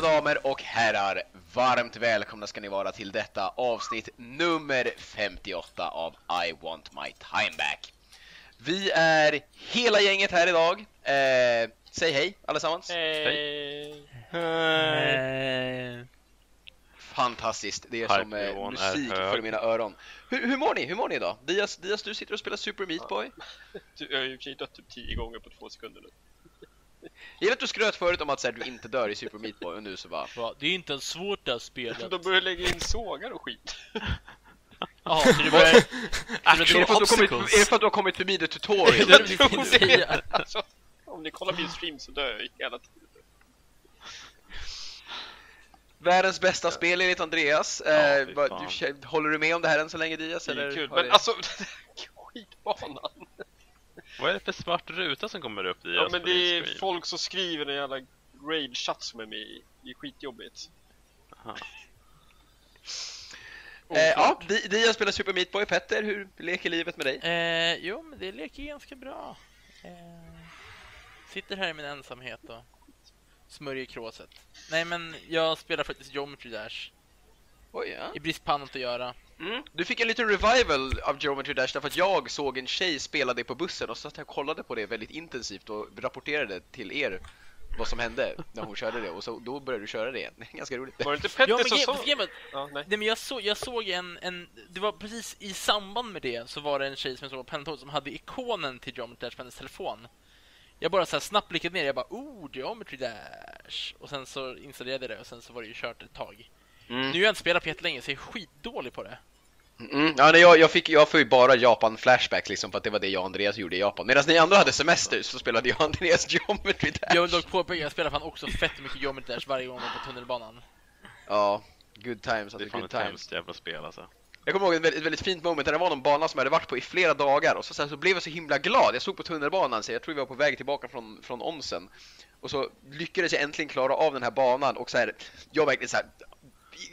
Mina damer och herrar, varmt välkomna ska ni vara till detta avsnitt nummer 58 av I want my time back. Vi är hela gänget här idag. Eh, säg hej allesammans. Hej! Eh, Fantastiskt, det är Hype som eh, musik för mina öron. Hur, hur mår ni? Hur mår ni idag? Dias, Dias, du sitter och spelar Super Meat Boy. Du, jag har ju dött typ 10 gånger på två sekunder nu. Jag vet att du skröt förut om att så här, du inte dör i Super Meat Boy och nu så bara... va, det är inte ens svårt det här spelet. De börjar lägga in sågar och skit. Jaha, så det börjar... Är det, för att du har kommit, obstacles. är det för att du har kommit förbi tutorial? Det det vi tror det. Alltså, om ni kollar min stream så dör jag hela tiden. Världens bästa spel enligt Andreas. Ja, eh, vad- du, håller du med om det här än så länge Dias? Det är Eller kul. Men det- alltså, skitbanan. Vad är det för svart ruta som kommer upp i Ja men det är screen? folk som skriver en jävla raid-chatt som är med i. Det är skitjobbigt. Aha. Eh, ja, Di- Dias spelar Super Meat Boy. Petter, hur leker livet med dig? Eh, jo, men det leker ganska bra. Eh, sitter här i min ensamhet och smörjer kråset. Nej, men jag spelar faktiskt Geometry Dash. Oj, ja. I brist på annat att göra. Mm. Du fick en liten revival av Geometry Dash därför att jag såg en tjej spela det på bussen och så satt jag kollade på det väldigt intensivt och rapporterade till er vad som hände när hon körde det och så, då började du köra det igen. Det är ganska roligt. Var det inte Petter Ja, men som ge- sa... ge mig- Ja, nej. Nej, men jag, så, jag såg en, en... Det var precis i samband med det så var det en tjej som jag såg på Pentatone som hade ikonen till Geometry Dash på hennes telefon. Jag bara så här snabbt blickade ner jag bara oh, Geometry Dash! Och sen så installerade jag det och sen så var det ju kört ett tag. Mm. Nu har jag inte spelat på jättelänge så jag är skitdålig på det. Mm. Ja, nej, jag, jag, fick, jag får ju bara Japan-flashbacks liksom för att det var det jag och Andreas gjorde i Japan. Medan ni andra hade semester så spelade jag och Andreas Geometry Dash. Jag vill dock påpeka, jag spelar fan också fett mycket Geometry Dash varje gång jag är på tunnelbanan. Ja, good times, Det är alltså fan good ett times. hemskt jävla spel alltså. Jag kommer ihåg ett väldigt, ett väldigt fint moment där det var någon bana som jag hade varit på i flera dagar och så, så, här, så blev jag så himla glad. Jag såg på tunnelbanan, så jag tror vi var på väg tillbaka från, från onsen. Och så lyckades jag äntligen klara av den här banan och så här, jag verkligen så här,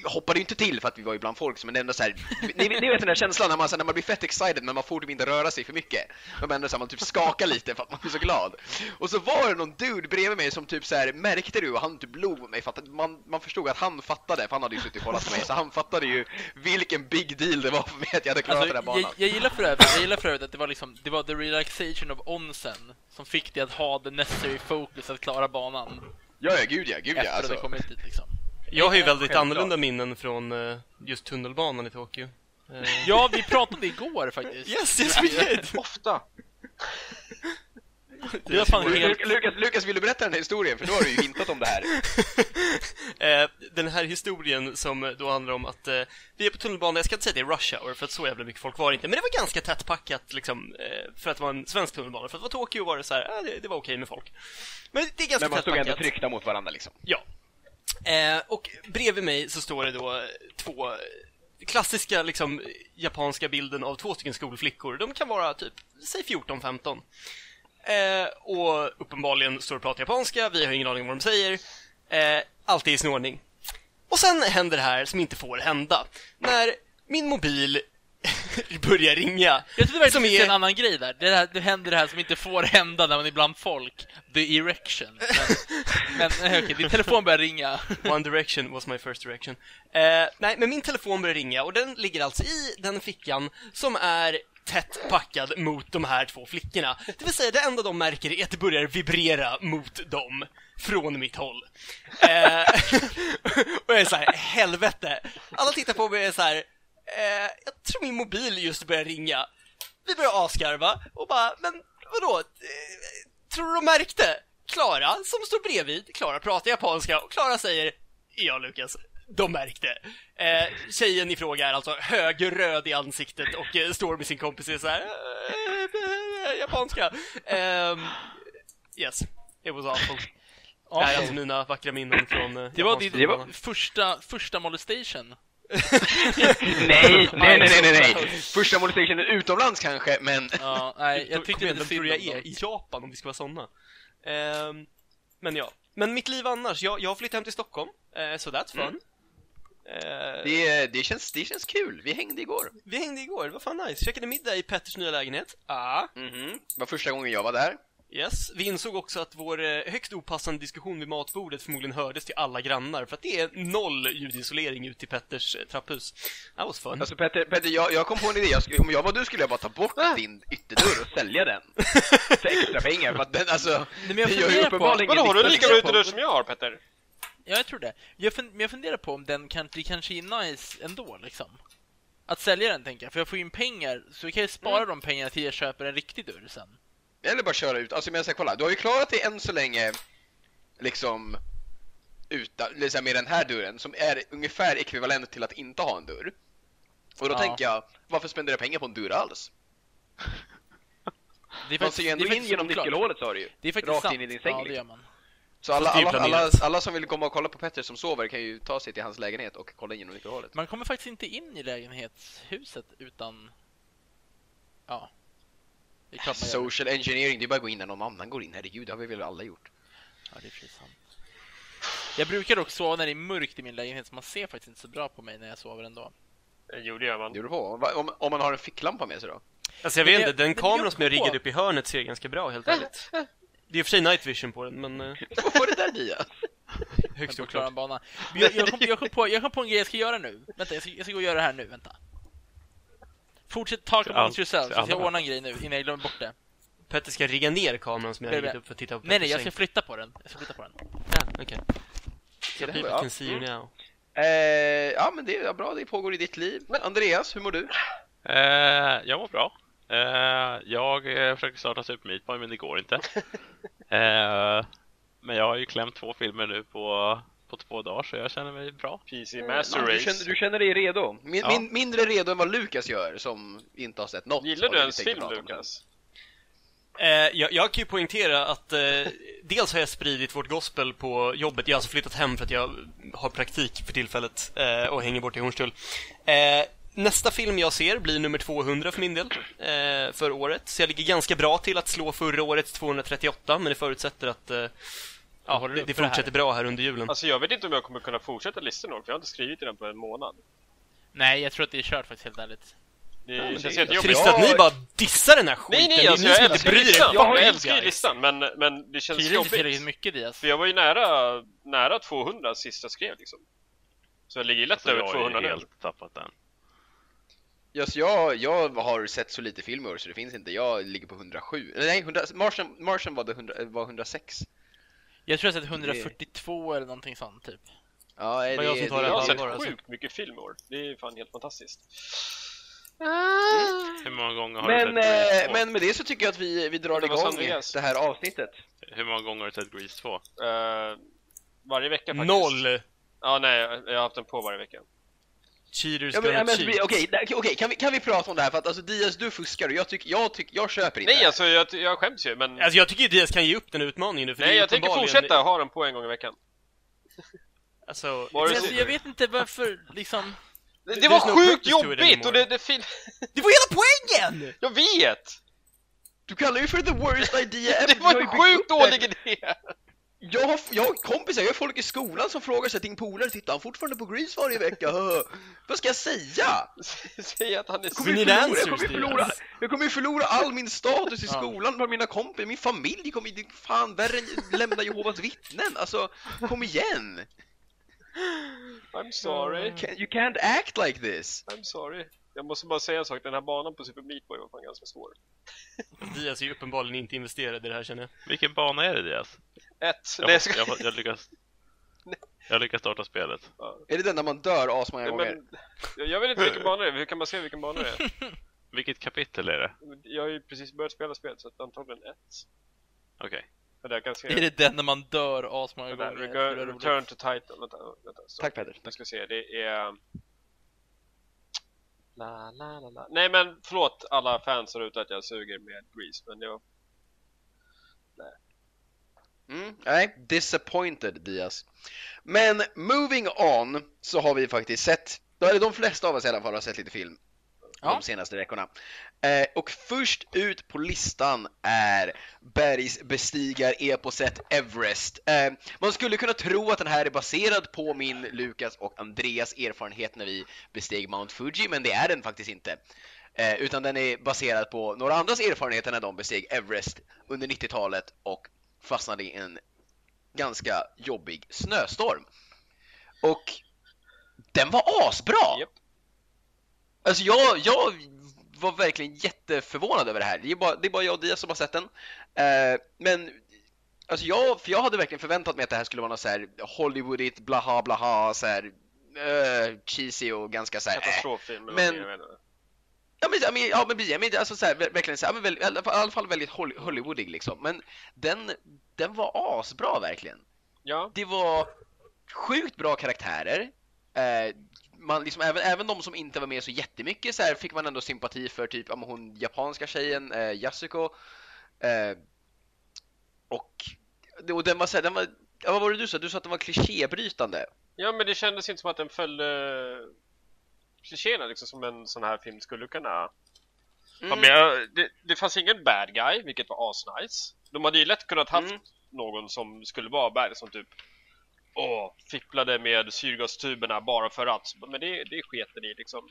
hoppade ju inte till för att vi var ju bland folk men ändå så här, ni, ni vet den där känslan när man, här, när man blir fett excited men man får typ inte röra sig för mycket. Men ändå så här, man typ skakar lite för att man blir så glad. Och så var det någon dude bredvid mig som typ så här, märkte du och han typ log mig för att man, man förstod att han fattade, för han hade ju suttit och kollat på mig, så han fattade ju vilken big deal det var för mig att jag hade klarat Alltså, den här banan. jag, jag gillar för övrigt, jag gillar för övrigt att det var liksom, det var the relaxation of onsen som fick dig att ha the necessary focus att klara banan. Ja, ja, gud ja, gud ja. efter Alltså. kommit dit liksom. Jag har ju väldigt Självklart. annorlunda minnen från eh, just tunnelbanan i Tokyo. Eh, Ja, vi pratade igår faktiskt. Yes, yes we did! Ofta. Du har fan helt... Lu- Lukas, Lukas, vill du berätta den här historien? För då har du ju hintat om det här. Eh, den här historien som då handlar om att eh, vi är på tunnelbanan, jag ska inte säga det är rush hour för att så jävla mycket folk var det inte, men det var ganska tätt packat liksom, för att vara en svensk tunnelbana. För att vara Tokyo var det så här, det, det var okej med folk. Men det är ganska Men man stod ändå tryckta mot varandra liksom. Ja. Eh, och bredvid mig så står det då två klassiska liksom japanska bilden av två stycken skolflickor. De kan vara typ, säg 14-15. Eh, och uppenbarligen står och pratar japanska, vi har ingen aning om vad de säger. Eh, allt är i sin ordning. Och sen händer det här som inte får hända. När min mobil börjar ringa. Jag trodde verkligen som det är- en annan grej där. Det, här, det händer det här som inte får hända när man är bland folk. The erection. Men, men nej, okej, din telefon börjar ringa. One direction was my first direction. Eh, nej, men min telefon börjar ringa och den ligger alltså i den fickan som är tätt packad mot de här två flickorna. Det vill säga, det enda de märker är att det börjar vibrera mot dem från mitt håll. Eh, och jag är så här, helvete. Alla tittar på mig och är så här, eh, jag tror min mobil just börjar ringa. Vi börjar asgarva och bara, men vadå? Eh, tror du de märkte? Klara, som står bredvid, Klara pratar japanska och Klara säger Ja Lukas, de märkte. Eh, tjejen i fråga är alltså högröd i ansiktet och eh, står med sin kompis och så här, eh, eh, japanska. Ehm, yes, it was awful. Det här är alltså mina vackra minnen från eh, Det var din var- första, första molestation. Nej, nej, nej, nej, nej, nej. Första molestationen utomlands kanske, men... Ja, nej, jag tyckte inte är dem. i Japan om vi ska vara såna. Ehm, men ja, men mitt liv annars, jag, jag har flyttat hem till Stockholm, eh, så that's fun. Mm. Eh, Det, det, känns, det känns kul. Vi hängde igår. Vi hängde igår, det var fan nice. Käkade middag i Petters nya lägenhet. Ah. Mhm. Det var första gången jag var där. Yes. Vi insåg också att vår eh, högst opassande diskussion vid matbordet förmodligen hördes till alla grannar, för att det är noll ljudisolering ute i Petters eh, trapphus. That was fun. Alltså Petter, Petter jag, jag kom på en idé, jag skulle, om jag var du skulle jag bara ta bort din ytterdörr och sälja den. För extra pengar, för att den alltså... Nej, men jag det gör ju funderar på... uppenbarligen Vadå, har du lika bra ytterdörr som jag har Petter? Ja, jag tror det. Jag, fun- men jag funderar på om den kan, det kanske är nice ändå, liksom. Att sälja den, tänker jag. För jag får ju in pengar, så jag kan ju spara de pengarna till jag köper en riktig dörr sen. Eller bara köra ut, alltså men jag kolla, du har ju klarat det än så länge, liksom, utan, liksom med den här dörren, som är ungefär ekvivalent till att inte ha en dörr. Och då Ja. tänker jag, varför spendera pengar på en dörr alls? Det är Man ser ju ändå in genom nyckelhålet sa du ju. Det är faktiskt Rakt sant. in i din säng Ja, det liksom. gör man. Så alla, alla, alla, alla som vill komma och kolla på Petter som sover kan ju ta sig till hans lägenhet och kolla in genom nyckelhålet. Man kommer faktiskt inte in i lägenhetshuset utan... Ja. Det. Social engineering, det är bara att gå in när någon annan går in, herregud, det har vi väl alla gjort. Ja, det är precis sant. Jag brukar dock sova när det är mörkt i min lägenhet, så man ser faktiskt inte så bra på mig när jag sover ändå. Jo, det gör man. Det beror på. Om, om man har en ficklampa med sig då? Alltså jag vet inte, den kameran som jag riggade upp i hörnet ser ganska bra helt ärligt. Det är i och för sig night vision på den, men eh, Vad var det där Dia? högst oklart. jag, jag, kom, jag, kom på, jag kom på en grej jag ska göra nu. Vänta, jag ska, jag ska gå och göra det här nu. Vänta. Fortsätt talk yourselves, ska så ska jag ordna en grej nu innan jag glömmer bort det. Petter ska rigga ner kameran som jag Nej, riggat upp för att titta på Nej, nej, jag ska flytta på den. Jag ska flytta på den. Ja, okej. So det people ja. can see you now. Eh, ja men det är bra, det pågår i ditt liv. Andreas, hur mår du? Eh, jag mår bra. Eh, jag eh, försöker starta Super Meat Boy men det går inte. Eh, men jag har ju klämt två filmer nu på, på två dagar så jag känner mig bra. PC Master du, Race. känner, du känner dig redo? Min, Ja. min, mindre redo än vad Lukas gör, som inte har sett något. Gillar du ens film. Lukas? Eh, jag, jag kan ju poängtera att eh, dels har jag spridit vårt gospel på jobbet. Jag har alltså flyttat hem för att jag har praktik för tillfället eh, och hänger bort i Hornstull. Eh, nästa film jag ser blir nummer 200 för min del, eh, för året. Så jag ligger ganska bra till att slå förra årets 238, men det förutsätter att eh, ja, det, du det för det här? fortsätter bra här under julen. Alltså jag vet inte om jag kommer kunna fortsätta listan nog, för jag har inte skrivit i den på en månad. Nej, jag tror att det är kört faktiskt, helt ärligt. Det Ja, känns det- jättejobbigt. Trist att ni bara dissar den här skiten. Nej, nej, alltså ni jag inte älskar bryr listan. Jag har Jag älskar listan, men, men det känns Tydligen inte tillräckligt jobbigt. mycket, Diaz. För jag var ju nära, nära 200 sist jag skrev liksom. Så jag ligger ju lätt Så över jag 200 har ju nu. helt tappat den. Just, jag, jag har sett så lite film i år så det finns inte. Jag ligger på 107. Eller Nej, 100, Martian, Martian var, det 100, var 106. Jag tror jag har sett 142 eller någonting sånt, typ. Ja, det, Vad jag det, tar Jag det har sett alltså. sjukt mycket film i år. Det är fan helt fantastiskt. Hur många gånger har men, du sett Grease eh, 2? men med det så tycker jag att vi, vi drar Det igång Andreas. det här avsnittet. Hur många gånger har du sett Grease 2? Uh, varje vecka faktiskt. Noll! Ja, nej, jag jag har haft den på varje vecka. Cheaters Ja, men, gonna men, cheat. Okej, där- okej, kan, vi, kan vi prata om det här? För att alltså Diaz, du fuskar och jag, tycker jag, tyck, jag köper inte det Nej, här. alltså jag, jag skäms ju, men... Alltså jag tycker ju Diaz kan ge upp den utmaningen nu, för det nej, jag tänker fortsätta ha den på en gång i veckan. Alltså, det alltså, jag vet inte varför, liksom... Det, det var no sjukt jobbigt och det, det fin... det var hela poängen! Jag vet! Du kallar ju för the worst idea ever. Det var en sjukt det. dålig idé! Jag har, jag har kompisar, jag har folk i skolan som frågar sig din polare, tittar han fortfarande på Grease varje vecka? Vad ska jag säga? Säg att han är Jag kommer, förlora, jag, kommer förlora, jag kommer förlora all min status i skolan bland mina kompisar, min familj kommer ju fan värre än lämna Jehovas vittnen. Alltså, kom igen! I'm sorry. Can, you can't act like this! I'm sorry. Jag måste bara säga en sak, den här banan på Super Meat Boy var fan ganska svår. Diaz är ju uppenbarligen inte investerad i det här känner jag. Vilken bana är det Diaz? Ett. Jag, Nej, jag, ska... jag, jag, lyckas, jag lyckas starta spelet. Är det den där man dör asmånga gånger? men, jag vet inte vilken bana det är, hur kan man se vilken bana det är? Vilket kapitel är det? Jag har ju precis börjat spela spelet, så att antagligen ett. Okej. Kan se... Är det den när man dör asmånga gånger? Jag tror det är Return, to title. Vänta, vänta. Tack Peter. Jag ska se, det är... La, la, la, la. Nej men förlåt alla fans där ute att jag suger med Grease, men jag... Mm, nej, disappointed Diaz. Men moving on så har vi faktiskt sett, det de flesta av oss i alla fall har sett lite film. Ja. de senaste veckorna. Eh, och först ut på listan är bergsbestigar-eposet Everest. Eh, man skulle kunna tro att den här är baserad på min, Lukas och Andreas erfarenhet när vi besteg Mount Fuji, men det är den faktiskt inte. Eh, utan den är baserad på några andras erfarenheter när de besteg Everest under 90-talet och fastnade i en ganska jobbig snöstorm. Och den var asbra! Japp. Alltså jag, jag var verkligen jätteförvånad över det här. Det är bara, det är bara jag och Diaz som har sett den. Eh, men alltså jag, för jag hade verkligen förväntat mig att det här skulle vara något så här Hollywoodigt, blaha blaha, så här eh, cheesy och ganska så här. eh. Katastroffilm eller Men- någonting, jag vet inte. Ja men, ja, men, ja, men, alltså så här, ver- verkligen så här, men väl, i alla fall- väldigt Holly- Hollywoodig liksom. Men den, den var asbra verkligen. Ja, Det var sjukt bra karaktärer. Eh, man liksom, även, även de som inte var med så jättemycket så här, fick man ändå sympati för, typ men hon japanska tjejen, eh, Yasuko. Eh, och, och den var så här, den var, ja, vad var det du sa? Du sa att den var klichébrytande. ja men det kändes inte som att den följde klichéerna liksom som en sån här film skulle kunna Mm. Men jag, det, det fanns ingen bad guy, vilket var asnice. De hade ju lätt kunnat haft Mm. någon som skulle vara bad, som typ Åh, fipplade med syrgastuberna bara för att. Men det, det sketen i liksom.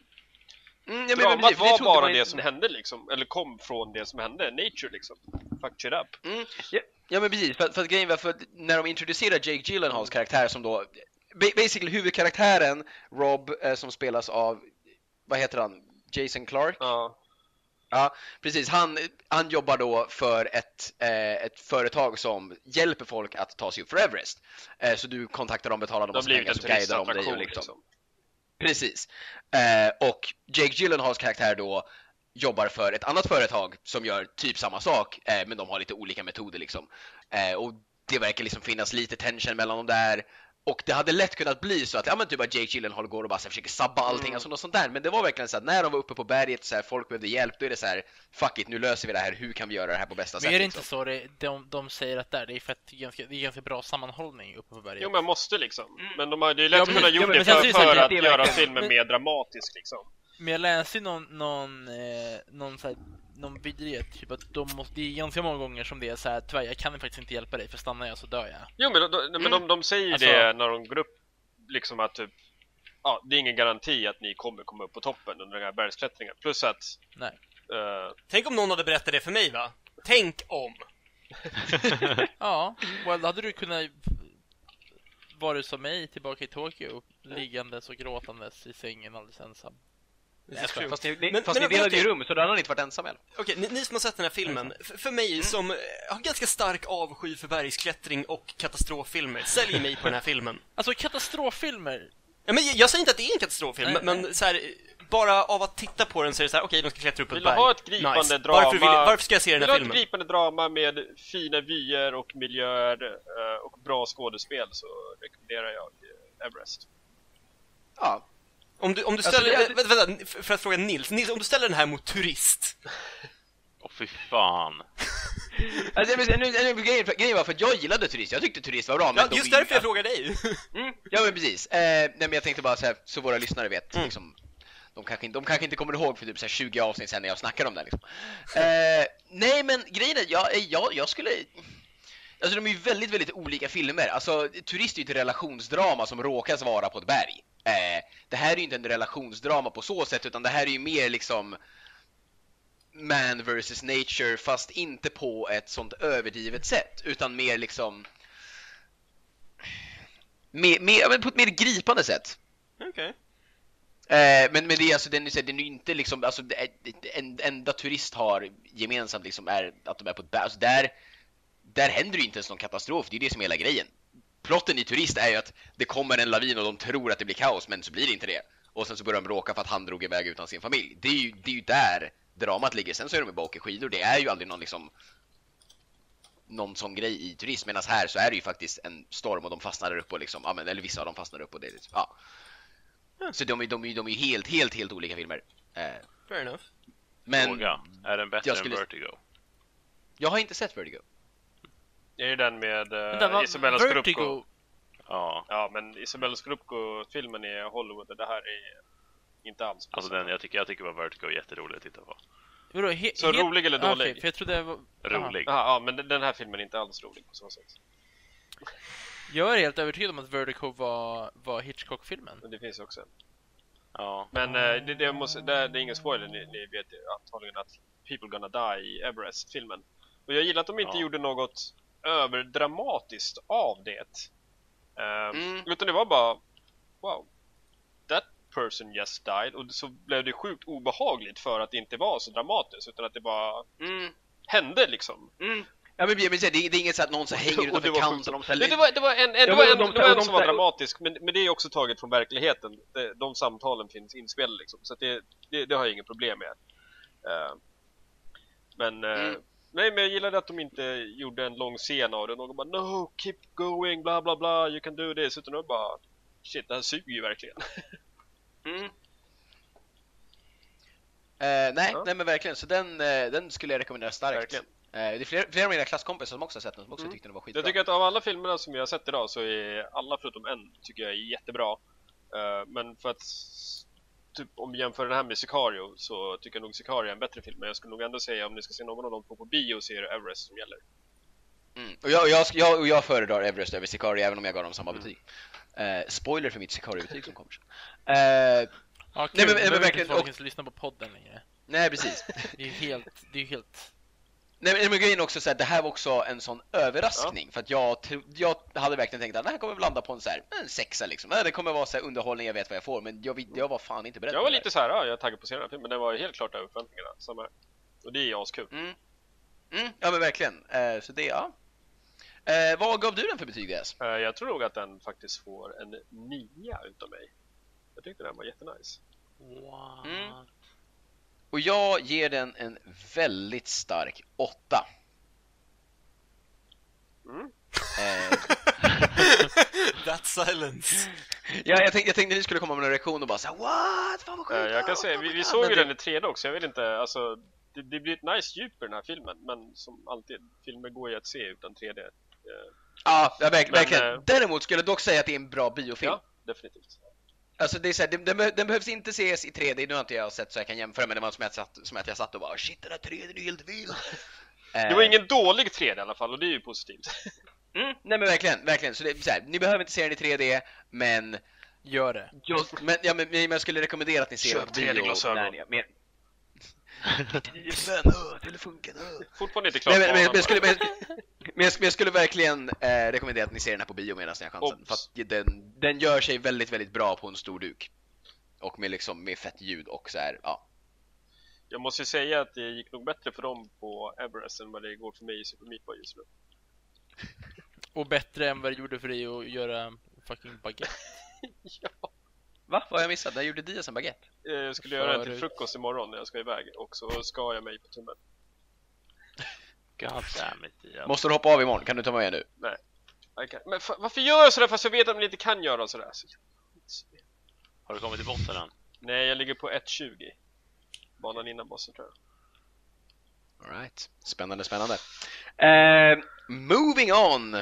Mm, ja, men- men Dramat precis, för det var bara man det som hände liksom. Eller kom från det som hände. Nature liksom. Fuck shit up. Mm, ja, ja men precis, för, för att grejen var för att när de introducerar Jake Gyllenhaals karaktär som då Basically huvudkaraktären Rob eh, som spelas av Vad heter han? Jason Clark? Ja. Ja, precis. Han, han jobbar då för ett, eh, ett företag som hjälper folk att ta sig upp för Everest. Eh, så du kontaktar dem, betalar dem har massa pengar en så guidar de dig. Och liksom. liksom. Precis. Eh, och Jake Gyllenhaals karaktär då jobbar för ett annat företag som gör typ samma sak, eh, men de har lite olika metoder liksom. Eh, och det verkar liksom finnas lite tension mellan dem där. Och det hade lätt kunnat bli så att ja, men typ att Jake Gyllenhaal går och bara så här, försöker sabba allting, Mm. alltså något sånt där. Men det var verkligen så att när de var uppe på berget så här, folk behövde hjälp, då är det så här, fuck it, nu löser vi det här, hur kan vi göra det här på bästa Men sätt? är det liksom? inte så det, de, de säger att där, det är för att det är ganska, det är ganska bra sammanhållning uppe på berget? Jo men måste liksom. Men de har det är lätt Ja, att men- kunna ja, gjort men det för, för det- att det är göra filmen men- mer dramatisk liksom. Men jag läste någon, någon, eh, någon, så här, någon video, typ att de måste, det är ganska många gånger som det är så här, tyvärr jag kan faktiskt inte hjälpa dig för stannar jag så dör jag. Jo men, de, men de, de säger ju Alltså- det när de går upp liksom att typ Ja, det är ingen garanti att ni kommer komma upp på toppen under den här bergsklättringen. Plus att Nej. eh, Tänk om någon hade berättat det för mig va? Tänk om! Ja, well, hade du kunnat vara som mig tillbaka i Tokyo, liggandes och gråtandes i sängen alldeles ensam. Jag. Fast ni, ni, Men- fast men ni delade okej. ju rum, så då hade han inte varit ensam än. Okej, ni, ni som har sett den här filmen, f- för mig som eh, har ganska stark avsky för bergsklättring och katastroffilmer, sälj mig på den här filmen. Alltså katastroffilmer, Ja, men jag, jag säger inte att det är en katastroffilm, Nej, men nej. så här, bara av att titta på den så är det så här, okej, de ska klättra upp på ett Vill du berg. ha ett gripande drama? Varför, vill, varför ska jag se den vill du här ha ett filmen? gripande drama med fina vyer och miljöer eh, och bra skådespel så rekommenderar jag eh, Everest. Ja. Om du, om du Alltså, ställer, det- eh, vänta, vänta, för att fråga Nils, Nils, om du ställer den här mot turist, Åh fy fan. Alltså, men, nu, nu, grejen, grejen var för att jag gillade Turist, jag tyckte Turist var bra. men ja, just är ju- därför jag frågar dig. Mm, ja men precis. Eh, nej men jag tänkte bara så här, så våra lyssnare vet Mm. liksom, de, kanske, inte- de kanske inte kommer ihåg för typ så här 20 avsnitt sen när jag snackade om det liksom. eh, Nej men grejen är, jag, jag, jag skulle Alltså de är ju väldigt, väldigt olika filmer. Alltså Turist är ju ett relationsdrama som råkas vara på ett berg. Eh, det här är ju inte en relationsdrama på så sätt utan det här är ju mer liksom man versus nature fast inte på ett sånt överdrivet sätt utan mer liksom mer, mer, på ett mer gripande sätt. Okej. Eh, men, men det är alltså, den, den är ju inte liksom, alltså det en, enda turist har gemensamt liksom är att de är på ett. Alltså där, där händer ju inte ens någon katastrof, det är ju det som är hela grejen. Plotten i Turist är ju att det kommer en lavin och de tror att det blir kaos, men så blir det inte det. Och sen så börjar de bråka för att han drog iväg utan sin familj. Det är ju, det är ju där dramat ligger. Sen så är de bara och åker skidor, det är ju aldrig någon liksom någon sån grej i turism. Medan här så är det ju faktiskt en storm och de fastnar där uppe och liksom, ja, men, eller vissa av dem fastnar upp och det är liksom, ja. Så de, är- de, är- de är ju helt, helt, helt olika filmer. Eh, Fair enough. men Fråga. Är den bättre skulle- än Vertigo? jag har inte sett Vertigo. Det är ju den med uh, Isabella Scorupco. Vertigo, Ja. Ja, men Isabella Scorupco-filmen är Hollywood och det här är Inte alls. Alltså den, jag tycker, jag tycker bara Vertigo är jätterolig att titta på. Vadå, he- Så rolig eller Ah, dålig? okej, för jag trodde det var... Rolig. Ja, men den- här filmen är inte alls rolig på så sätt. Jag är helt övertygad om att Vertigo var, var Hitchcock-filmen. Men det finns också en. Ja. Men eh, det, det, måste, det, det är ingen spoiler, ni, ni vet ju antagligen att People Gonna Die i Everest-filmen. Och jag gillar att de inte Ja. gjorde något överdramatiskt av det. Ehm, Mm. Utan det var bara, wow, that person just died. Och så blev det sjukt obehagligt för att det inte var så dramatiskt, utan att det bara Mm. hände liksom. Mm. Ja men, men det, är, det är inget så att någon så hänger utanför kanten och de Det, det, var, det var en, en, det var men en, de- det var en som var dramatisk, men, men det är också taget från verkligheten. De, de samtalen finns inspelade liksom, så att det, det, det har jag inget problem med. Eh, men, eh, Mm. Nej men jag gillade att de inte gjorde en lång scen av det. Någon bara No, keep going, bla bla bla, you can do this. Utan var bara Shit, det här suger ju verkligen. Mm. Eh, nej, Ja. nej men verkligen, så den, eh, den skulle jag rekommendera starkt. Verkligen. Eh, det är flera, flera av mina klasskompisar som också har sett den som också Mm. tyckte den var skitbra. Jag tycker att av alla filmerna som jag har sett idag så är alla förutom en tycker jag är jättebra. Eh, men för att typ om vi jämför den här med Sicario så tycker jag nog Sicario är en bättre film. Men jag skulle nog ändå säga om ni ska se någon av de två på bio så är det Everest som gäller. Mm. Och jag, och jag, jag, och jag föredrar Everest över Sicario även om jag gav dem samma Mm. betyg. Eh, spoiler för mitt Sicario-betyg som kommer sen. Eh, Ja, kul. Nej, men- Nej, men men, verkligen, folk och- inte lyssna på podden längre. nej precis. Det är ju helt... Det är ju helt... Nej men, men grejen är också så att det här var också en sån överraskning för att jag, jag hade verkligen tänkt att det här kommer landa på en så här, en sexa liksom. Det kommer vara så här underhållning, jag vet vad jag får men jag, jag var fan inte beredd Jag var lite så här, ja, jag är taggad på att se den här filmen. Den var helt klart över förväntningarna. Samma. Och det är askul. här. Mm. Mm, ja men verkligen. Eh, så det, ja. Eh, vad gav du den för betyg DS? Eh, jag tror nog att den faktiskt får en nia utav mig. Jag tyckte den var jättenice. What? Mm. Och jag ger den en väldigt stark åtta. Mm. Eh, That silence. ja, jag, tänkte, jag tänkte ni skulle komma med en reaktion och bara såhär What? Fan vad jag kan säga, vi, vi God." såg ju den i 3D också, jag vet inte, alltså det, det blir ett nice djup i den här filmen, men som alltid, filmer går ju att se utan 3D. Eh, Ja, ja verk, Men, verkligen. eh, Däremot skulle jag dock säga att det är en bra biofilm. ja, definitivt. Alltså det är så här, den, den, be- den behövs inte ses i 3D, nu har inte jag sett så jag kan jämföra men det var som att jag satt, som att jag satt och bara shit den här 3D är helt vild. Det var ingen dålig 3D i alla fall, och det är ju positivt. Mm, nej men verkligen, verkligen. Så det så här, ni behöver inte se den i 3D, men Gör det. jag, men, ja, men, men jag skulle rekommendera att ni ser Köp den på bio. 3D-glasögon. När ni är- men- 99 spänn, telefunken. Fortfarande inte klart Nej, men, men, jag skulle, men, men, jag, men jag skulle verkligen eh, rekommendera att ni ser den här på bio medan ni har chansen. För att den, den gör sig väldigt, väldigt bra på en stor duk. Och med liksom, med fett ljud och så här, ja. Jag måste ju säga att det gick nog bättre för dem på Everest än vad det går för mig i Super Meat Boy just nu. Och bättre än vad det gjorde för dig att göra fucking baguette. ja. Va? Vad har jag missat? När gjorde Diaz en baguette? Eh, Jag skulle göra den till Förut. frukost imorgon när jag ska iväg och så skar jag mig på tummen. God damn it, Ian. Måste du hoppa av imorgon? Kan du ta med nu? Okej. Men fa- varför gör jag sådär fast jag vet att man inte kan göra sådär? Så Har du kommit till botten än? Nej, jag ligger på 1.20. Banan innan bossen tror jag. Alright, spännande, spännande. Eh, moving on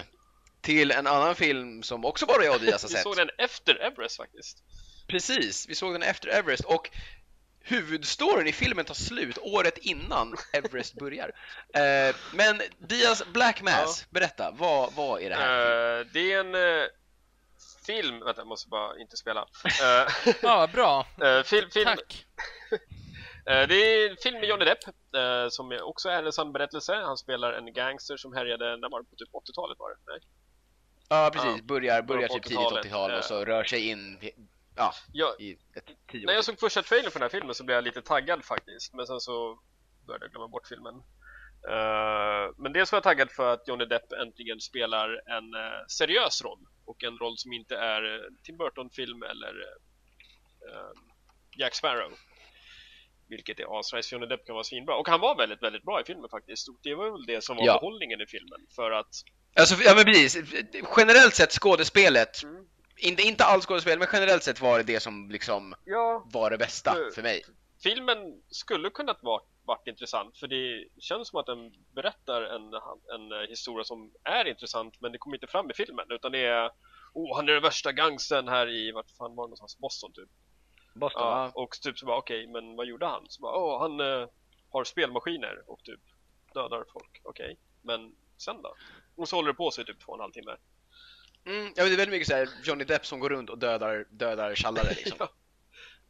till en annan film som också bara jag och Diaz har Vi sett. såg den efter Everest faktiskt. Precis, vi såg den efter Everest och huvudstoryn i filmen tar slut året innan Everest börjar. Eh, men Diaz Black Mass, berätta, vad, vad är det här? Eh, det är en eh, film, vänta jag måste bara inte spela. Eh, Ja, bra. eh, film, Tack. det är en film med Johnny Depp som också är en sann berättelse. Han spelar en gangster som härjade, när var det? På typ 80-talet var det? Nej. Ja, precis, ja, börjar, börjar typ tidigt 80-talet, 80-tal och så rör sig in ja, Jag, i ett tio när jag såg första trailern för den här filmen så blev jag lite taggad faktiskt, men sen så började jag glömma bort filmen. Eh, men dels var jag taggad för att Johnny Depp äntligen spelar en eh, seriös roll och en roll som inte är eh, Tim Burton-film eller eh, Jack Sparrow. Vilket är asnice, Johnny Depp kan vara svinbra. Och han var väldigt, väldigt bra i filmen faktiskt. Och det var väl det som var Ja. behållningen i filmen. För att Alltså, ja men precis. Generellt sett skådespelet, Mm. Inte, inte allt skådespel, men generellt sett var det det som liksom ja, var det bästa Mm. för mig. filmen skulle kunnat vara varit intressant för det känns som att den berättar en, en historia som är intressant men det kommer inte fram i filmen utan det är oh, han är den värsta gangstern här i, vart fan var det någonstans? Boston typ. Boston, Ja, och typ så bara okej, men vad gjorde han? Så bara, åh, han eh, har spelmaskiner och typ dödar folk. Okej, men sen då? Och så håller det på sig typ två och en halv timme. Mm, ja, det är väldigt mycket så här Johnny Depp som går runt och dödar, dödar tjallare liksom. Ja.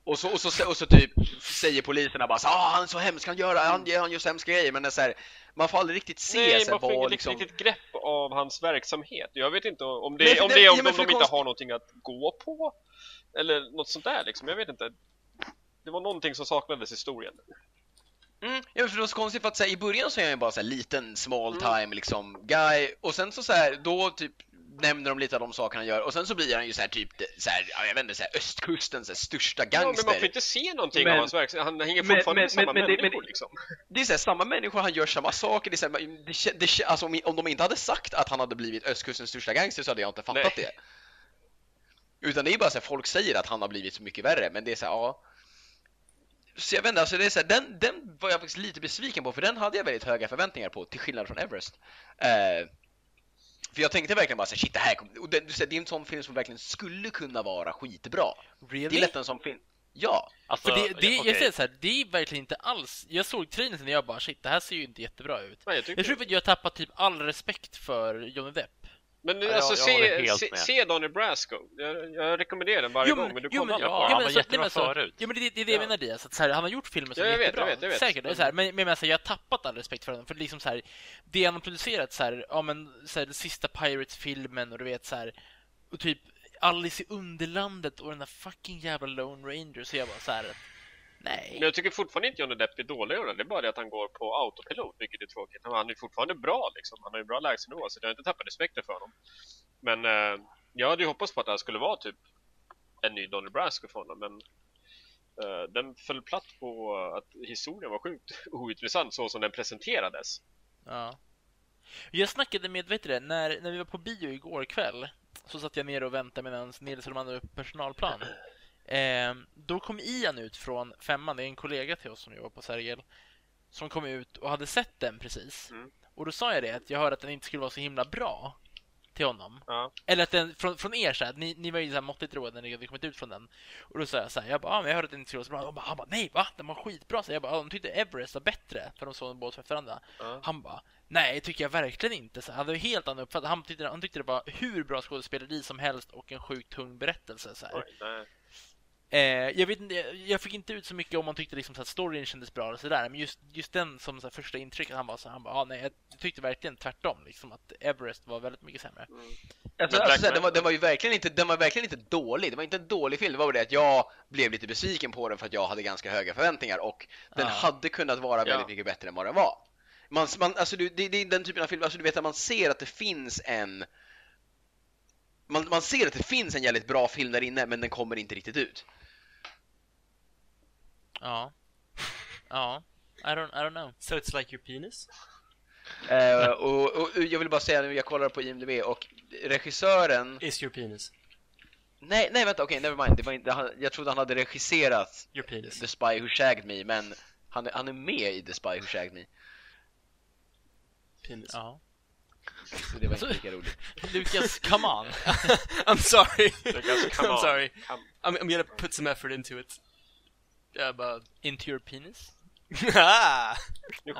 Och så, och, så, och så typ säger poliserna bara så ah, han är så hemsk, han gör, han, han gör så hemska grejer men det är så här, man får aldrig riktigt se Nej, man får vad inget liksom... riktigt grepp av hans verksamhet. Jag vet inte om det, för om det- det är om ja, men de, det inte konst- har någonting att gå på. Eller något sånt där liksom, jag vet inte. Det var någonting som saknades i historien. Mm, ja, men för det var så konstigt för att så här, i början så är han ju bara så här liten small Mm. time liksom guy och sen så, så här, då typ nämner de lite av de saker han gör och sen så blir han ju så här typ så här, ja, jag vet inte, så här, östkustens här, största Ja, men gangster. man får inte se någonting Men- av hans verksamhet. Han hänger men- fortfarande men- med samma men- människor men- liksom. Det är så här, samma människor, han gör samma saker. Det är så här, det, det, alltså, om, om de inte hade sagt att han hade blivit östkustens största gangster så hade jag inte fattat Nej. det. Utan det är bara så här, folk säger att han har blivit så mycket värre, men det är så här, ja. Så jag vet inte, alltså det är så här, den, den var jag faktiskt lite besviken på, för den hade jag väldigt höga förväntningar på, till skillnad från Everest. Eh, för jag tänkte verkligen bara så här, shit det här kommer... Och det, du säger, det är en sån film som verkligen skulle kunna vara skitbra. Det är Really? lätt en sån film. Ja, Alltså, För det, det, ja, jag okej. säger så här, det är verkligen inte alls... Jag såg trailern och jag bara shit, det här ser ju inte jättebra ut. Nej, jag Jag tror att jag har tappat typ all respekt för Johnny Depp. Men Ja, alltså, jag håller se, se, se Donnie Brasco. Jag, jag rekommenderar den varje gång, men du kommer aldrig ja, på han den. var så- jättebra alltså- förut. Ja men det, det är det jag Ja. menar Diaz, att så här, han har gjort filmer som Ja, är jag vet, jättebra. jag vet, jag vet. Säkert, det är så här, men, men alltså, jag har tappat all respekt för honom. För liksom så här, det han har producerat så här, ja men så här, den sista Pirates-filmen och du vet så här, och typ Alice i Underlandet och den där fucking jävla Lone Ranger, så jag bara så här. Nej. Men jag tycker fortfarande inte Johnny Depp är dålig i den. Det är bara det att han går på autopilot, vilket är tråkigt. Han är fortfarande bra liksom. Han har ju bra lägstanivå, så jag har inte tappat respekten för honom. Men eh, jag hade ju hoppats på att det här skulle vara typ en ny Donnie Brasco för honom, men eh, den föll platt på att historien var sjukt ointressant så som den presenterades. Ja. Jag snackade med, vet du det, när, när vi var på bio igår kväll så satt jag ner och väntade medan Nils och de hade upp personalplan. Eh, då kom Ian ut från femman, det är en kollega till oss som jobbar på Sergel, som kom ut och hade sett den precis. Mm. Och då sa jag det, att jag hörde att den inte skulle vara så himla bra till honom. Ja. Eller att den, från, från er så här, ni, ni var ju så här måttligt roade när ni hade kommit ut från den. Och då sa jag så här, jag bara, ah, men jag hörde att den inte skulle vara så bra. Och bara, han bara, nej va? Den var skitbra. Så jag bara, ah, de tyckte Everest var bättre, för de såg den båda efter varandra. Ja. Han bara, nej, tycker jag verkligen inte. Så han hade helt annan uppfattning. Han tyckte, han tyckte det var hur bra skådespeleri som helst och en sjukt tung berättelse. Så här. Oj. Eh, jag, vet jag- fick inte ut så mycket om man tyckte liksom så att storyn kändes bra och sådär. Men just, just den som så här, första intrycket, han var så här, han bara, ah, nej, jag tyckte verkligen tvärtom. Liksom, att Everest var väldigt mycket sämre. Mm. Alltså, alltså, såhär, den, var, Manta- den var ju verkligen inte, den var verkligen inte dålig. Det var inte en dålig film. Det var bara det att jag blev lite besviken på den för att jag hade ganska höga förväntningar och den Ja. hade kunnat vara väldigt Ja. mycket bättre än vad den var. Man, man, alltså, du, det, det är den typen av film, alltså, du vet att man ser att det finns en man, man ser att det finns en jävligt bra film där inne men den kommer inte riktigt ut. Ja. Ja. I don't, I don't know. So it's like your penis? Eh, och, och jag vill bara säga nu, jag kollar på IMDB och regissören Is your penis? Nej, nej vänta, okej, never mind. Det var inte, han, jag trodde han hade regisserat Your penis. The Spy Who Shagged Me, men han är, han är med i The Spy Who Shagged Me. Penis. Ja. Så det var inte lika roligt. Lukas, come on. I'm sorry. Lucas, come I'm on. sorry. Come. I'm, I'm gonna put some effort into it. Yeah, but... Into your penis? Nu Ja.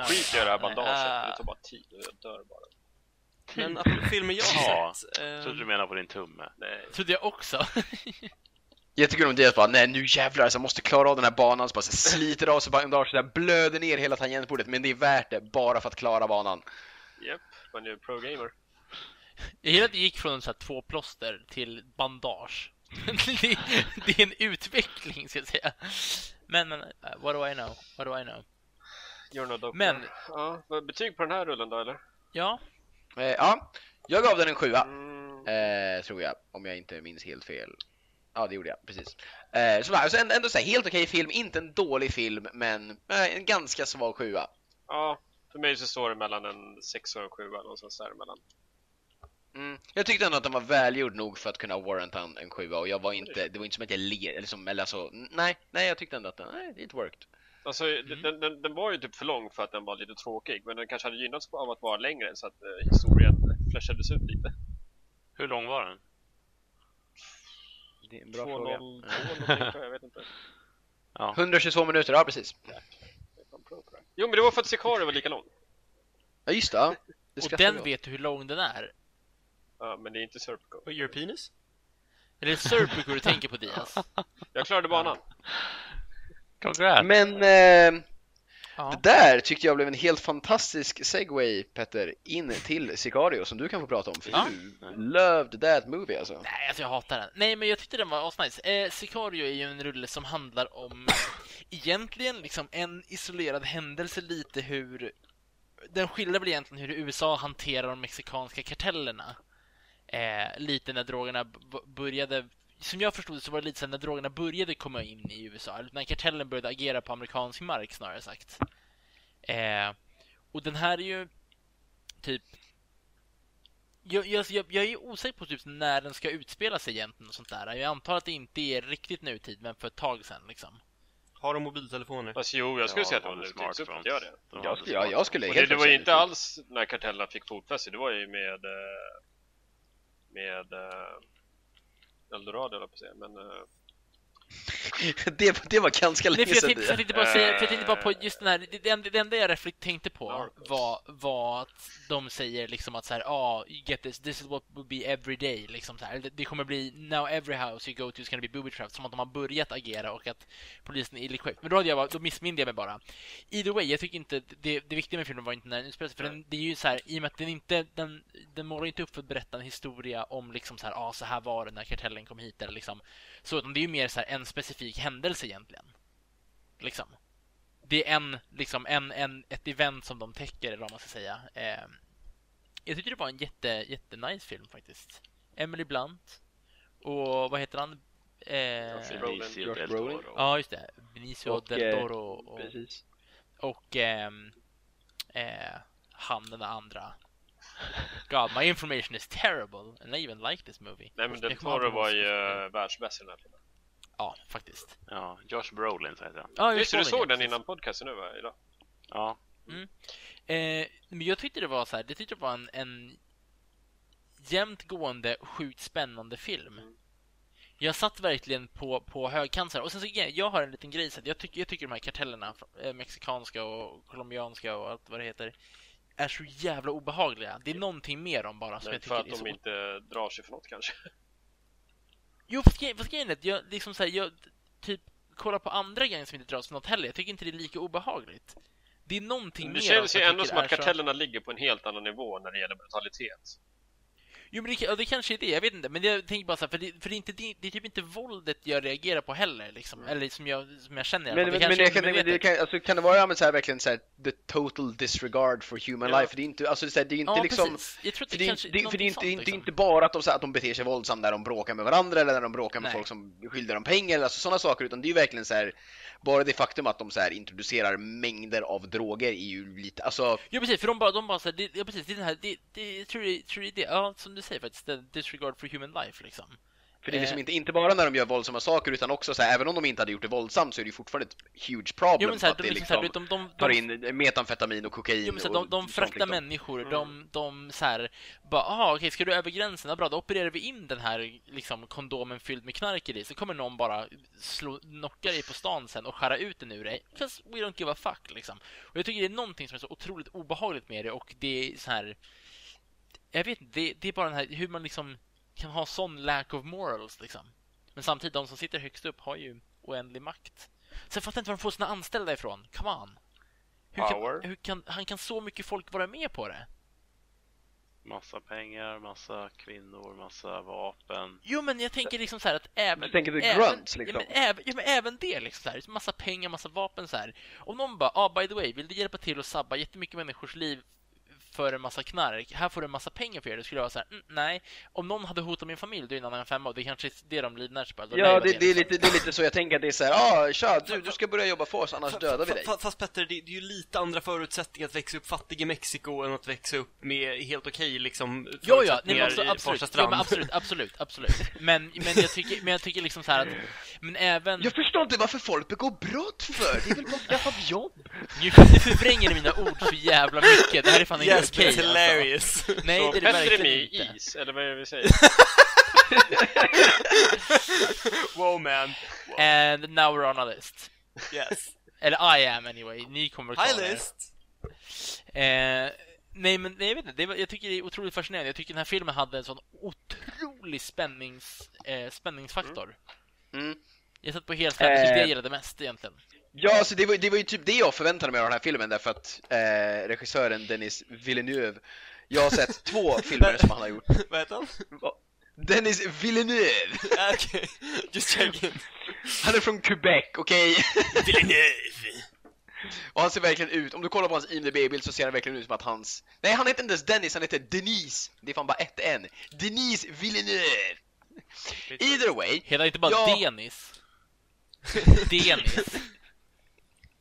skiter jag i det här bandaget, det tar bara tid och jag dör bara. Men filmer jag har Ja, sett. ehm, Så du menar på din tumme? Nej. Trodde jag också. Jättekul om Diaz bara, nej nu jävlar, så jag måste klara av den här banan, så bara så sliter av sig bandage, så där blöder ner hela tangentbordet, men det är värt det, bara för att klara banan. Japp, man är pro-gamer. Jag gillar att det gick från så här två plåster till bandage. det, det är en utveckling, ska jag säga. Men, men, uh, what do I know? What do I know? You're no doctor. Men- Ja, betyg på den här rullen då eller? Ja, Eh, ja, jag gav den en sjua, Mm. eh, tror jag, om jag inte minns helt fel. Ja, det gjorde jag, precis. Eh, så alltså, ändå, så här, helt okej film, inte en dålig film, men eh, en ganska svag sjua. Ja, för mig så står det mellan en 6 och en 7 någonstans däremellan. Mm. Jag tyckte ändå att den var välgjord nog för att kunna warranta en, en sjua och jag var inte, det var inte som att jag le, eller som, eller alltså, nej, nej jag tyckte ändå att den, nej, it worked. Alltså, Mm. den, den, den var ju typ för lång för att den var lite tråkig, men den kanske hade gynnats av att vara längre så att eh, historien flashades ut lite. Hur lång var den? Det är en bra 2.02 fråga. någonting tror jag, jag vet inte. Ja. 122 minuter, ja precis. Jo, men det var för att Sicario var lika lång. Ja just det, ja. det Och den jag vet du hur lång den är. Ja, men det är inte Serpico. Och your penis? Är det Serpico du tänker på Diaz? Jag klarade banan. Congrats! Men eh, Ja. det där tyckte jag blev en helt fantastisk segway Petter in till Sicario som du kan få prata om för Ja. du loved that movie alltså. Nej, alltså jag hatar den. Nej, men jag tyckte den var asnice. Eh, Sicario är ju en rulle som handlar om egentligen liksom en isolerad händelse lite hur den skildrar väl egentligen hur USA hanterar de mexikanska kartellerna. Eh, lite när drogerna började som jag förstod det så var det lite här när drogerna började komma in i USA, eller när kartellen började agera på amerikansk mark snarare sagt. Eh, och den här är ju typ jag, jag, jag, jag är osäker på typ när den ska utspela sig egentligen och sånt där. Jag antar att det inte är riktigt nutid, men för ett tag sedan liksom. Har de mobiltelefoner? Fast jo, jag skulle Ja, säga att de det var hade så smartphones. gör det. De Jag skulle, ja, jag skulle Och det, helt det var ju inte alls när kartellerna fick fotfäste, det var ju med eh, med eh, Eldorado, eller på säga, men eh, det, det var ganska Nej, länge jag sedan. tänkte, jag det. tänkte bara säga, för jag tänkte bara på just den här, det, det, enda- det enda jag reflekt tänkte på Narcos. var, var att de säger liksom att så här, ja, ah, you get this, this is what will be every day, liksom så här. Det, kommer bli, now every house you go to is gonna be booby trapped, som att de har börjat agera och att polisen är illegitim. Men då, hade jag bara, då missminde jag mig bara. Either way, jag tycker inte, det, det viktiga med filmen var inte när den utspelar sig, för den, det är ju så här, i och med att den inte, den, den målar inte upp för att berätta en historia om liksom så här, ja, ah, så här var det när kartellen kom hit, eller liksom så, utan det är ju mer så här en specifik händelse egentligen. Liksom. Det är en, liksom, en, en, ett event som de täcker, eller vad man ska säga. Eh, jag tyckte det var en jätte, jättenice film faktiskt. Emily Blunt och vad heter han? Eh, Josh. Benicio del. Toro. ja, just det. Benicio Och, del eh, Toro och, Precis. och ehm, eh, han den andra. God, my information is terrible and I even like this movie. nej men Del Toro var ju eh, världsbäst i den här filmen. Ja, faktiskt. Ja, Josh Brolin så heter han. Ja, det, du såg den innan podcasten nu va, idag? Ja, Eh, men jag tyckte det var så här, det tyckte det var en, en jämnt gående, sjukt spännande film. Mm. Jag satt verkligen på, på högkant så här. Och sen så, jag, jag har en liten grej så att jag, tycker jag tycker de här kartellerna, eh, mexikanska och colombianska och allt vad det heter, är så jävla obehagliga. Det är någonting med dem bara som Men jag för tycker att är de så... inte drar sig för något kanske. Jo, fast grej- fast grejen är att jag liksom så här, jag typ kollar på andra grejer som inte dras för något heller. Jag tycker inte det är lika obehagligt. Det är någonting Det med dem känns ju ändå som att är så- kartellerna ligger på en helt annan nivå när det gäller brutalitet. Jo men det, det kanske är det, jag vet inte. Men jag tänker bara så här, för, det, för det, är inte, det, är typ inte våldet jag reagerar på heller liksom. Eller som jag, som jag känner Men, men, men, jag kan, men det kan, alltså, kan det vara men, så här, verkligen så här, the total disregard for human Ja. life? Det är inte, alltså, det är, det är inte Ja, liksom... precis. Jag tror För det, det, är kanske inte- det, för det är inte, sånt, inte bara att de, så här, att de beter sig våldsamt när de bråkar med varandra eller när de bråkar med Nej. folk som skyller dem pengar eller alltså, sådana saker utan det är ju verkligen så här bara det faktum att de så här, introducerar mängder av droger är ju lite, alltså Ja precis, för de bara, de bara så här, det, ja precis, det är den här, det, det, jag tror det, tror det är det, ja som du säger faktiskt, the disregard for human life liksom. för det är liksom Eh. inte, inte bara när de gör våldsamma saker utan också så här, även om de inte hade gjort det våldsamt så är det ju fortfarande ett huge problem Jo men så här, att de, det liksom, så här, de, de, de, tar de in metamfetamin och kokain Jo, men så och här, de, de sånt fraktar liksom. människor, Mm. de, de så här, bara, aha, okej, ska du över gränsen? Ja, bra, då opererar vi in den här liksom, kondomen fylld med knark i dig, så kommer någon bara slå, knocka dig på stan sen och skära ut den ur dig. 'Cause we don't give a fuck, liksom. Och jag tycker det är någonting som är så otroligt obehagligt med det och det är så här, jag vet inte, det, det är bara den här, hur man liksom kan ha sån lack of morals, liksom. Men samtidigt, de som sitter högst upp har ju oändlig makt. Jag fattar inte var de får sina anställda ifrån. Come on. Hur Power. kan, hur kan, han kan så mycket folk vara med på det? massa pengar, massa kvinnor, massa vapen. Jo, men jag tänker liksom så här att även... Du tänker the även, grunts, liksom? Ja, men även, ja, men även det liksom så här. Massa pengar, massa vapen så här. Om någon bara, ah, by the way, vill du hjälpa till att sabba jättemycket människors liv för en massa knark. Här får du en massa pengar för det. Då skulle jag vara så här, mm, nej. Om någon hade hotat min familj, då är det en annan femma. Och det är kanske är det de livnär sig på. Då Ja, lever det, det, är lite, det är lite så jag tänker att det är så här, ah, tja, du, du ska börja jobba för oss annars dödar vi dig. fa- Fast Petter, det, det är ju lite andra förutsättningar att växa upp fattig i Mexiko än att växa upp med helt okej liksom Jo, ja, nej, men också, absolut. Strand. men absolut, absolut, absolut. Men, men, jag tycker, men jag tycker liksom så här att, men även... Jag förstår inte varför folk begår brott för, det är väl bara att skaffa jobb. Nu, förvränger ni mina ord så jävla mycket. Det här är fan inte Yes, okej. but alltså. hilarious. Nej, så det är det verkligen inte. is, eller vad är det vi säger? wow man. And now we're on a list. Yes. Eller I am anyway, ni kommer att Hi klara list! Eh, nej men nej, jag vet inte, det var, jag tycker det är otroligt fascinerande. Jag tycker den här filmen hade en sån otrolig spännings, eh, spänningsfaktor. Mm. Jag satt på helt är det Eh. jag gillade mest egentligen. Ja, alltså det var, det var ju typ det jag förväntade mig av den här filmen därför att eh, regissören Denis Villeneuve Jag har sett två filmer som han har gjort Vad heter han? Dennis Villeneuve! Ah, Okej, just checking. Han är från Quebec, okej? Villeneuve! Och han ser verkligen ut, om du kollar på hans IMDB-bild så ser han verkligen ut som att hans Nej han heter inte ens Dennis, han heter Denise Det är fan bara ett N Denise Villeneuve! Either way, Hela inte bara Ja. Denis. Denis.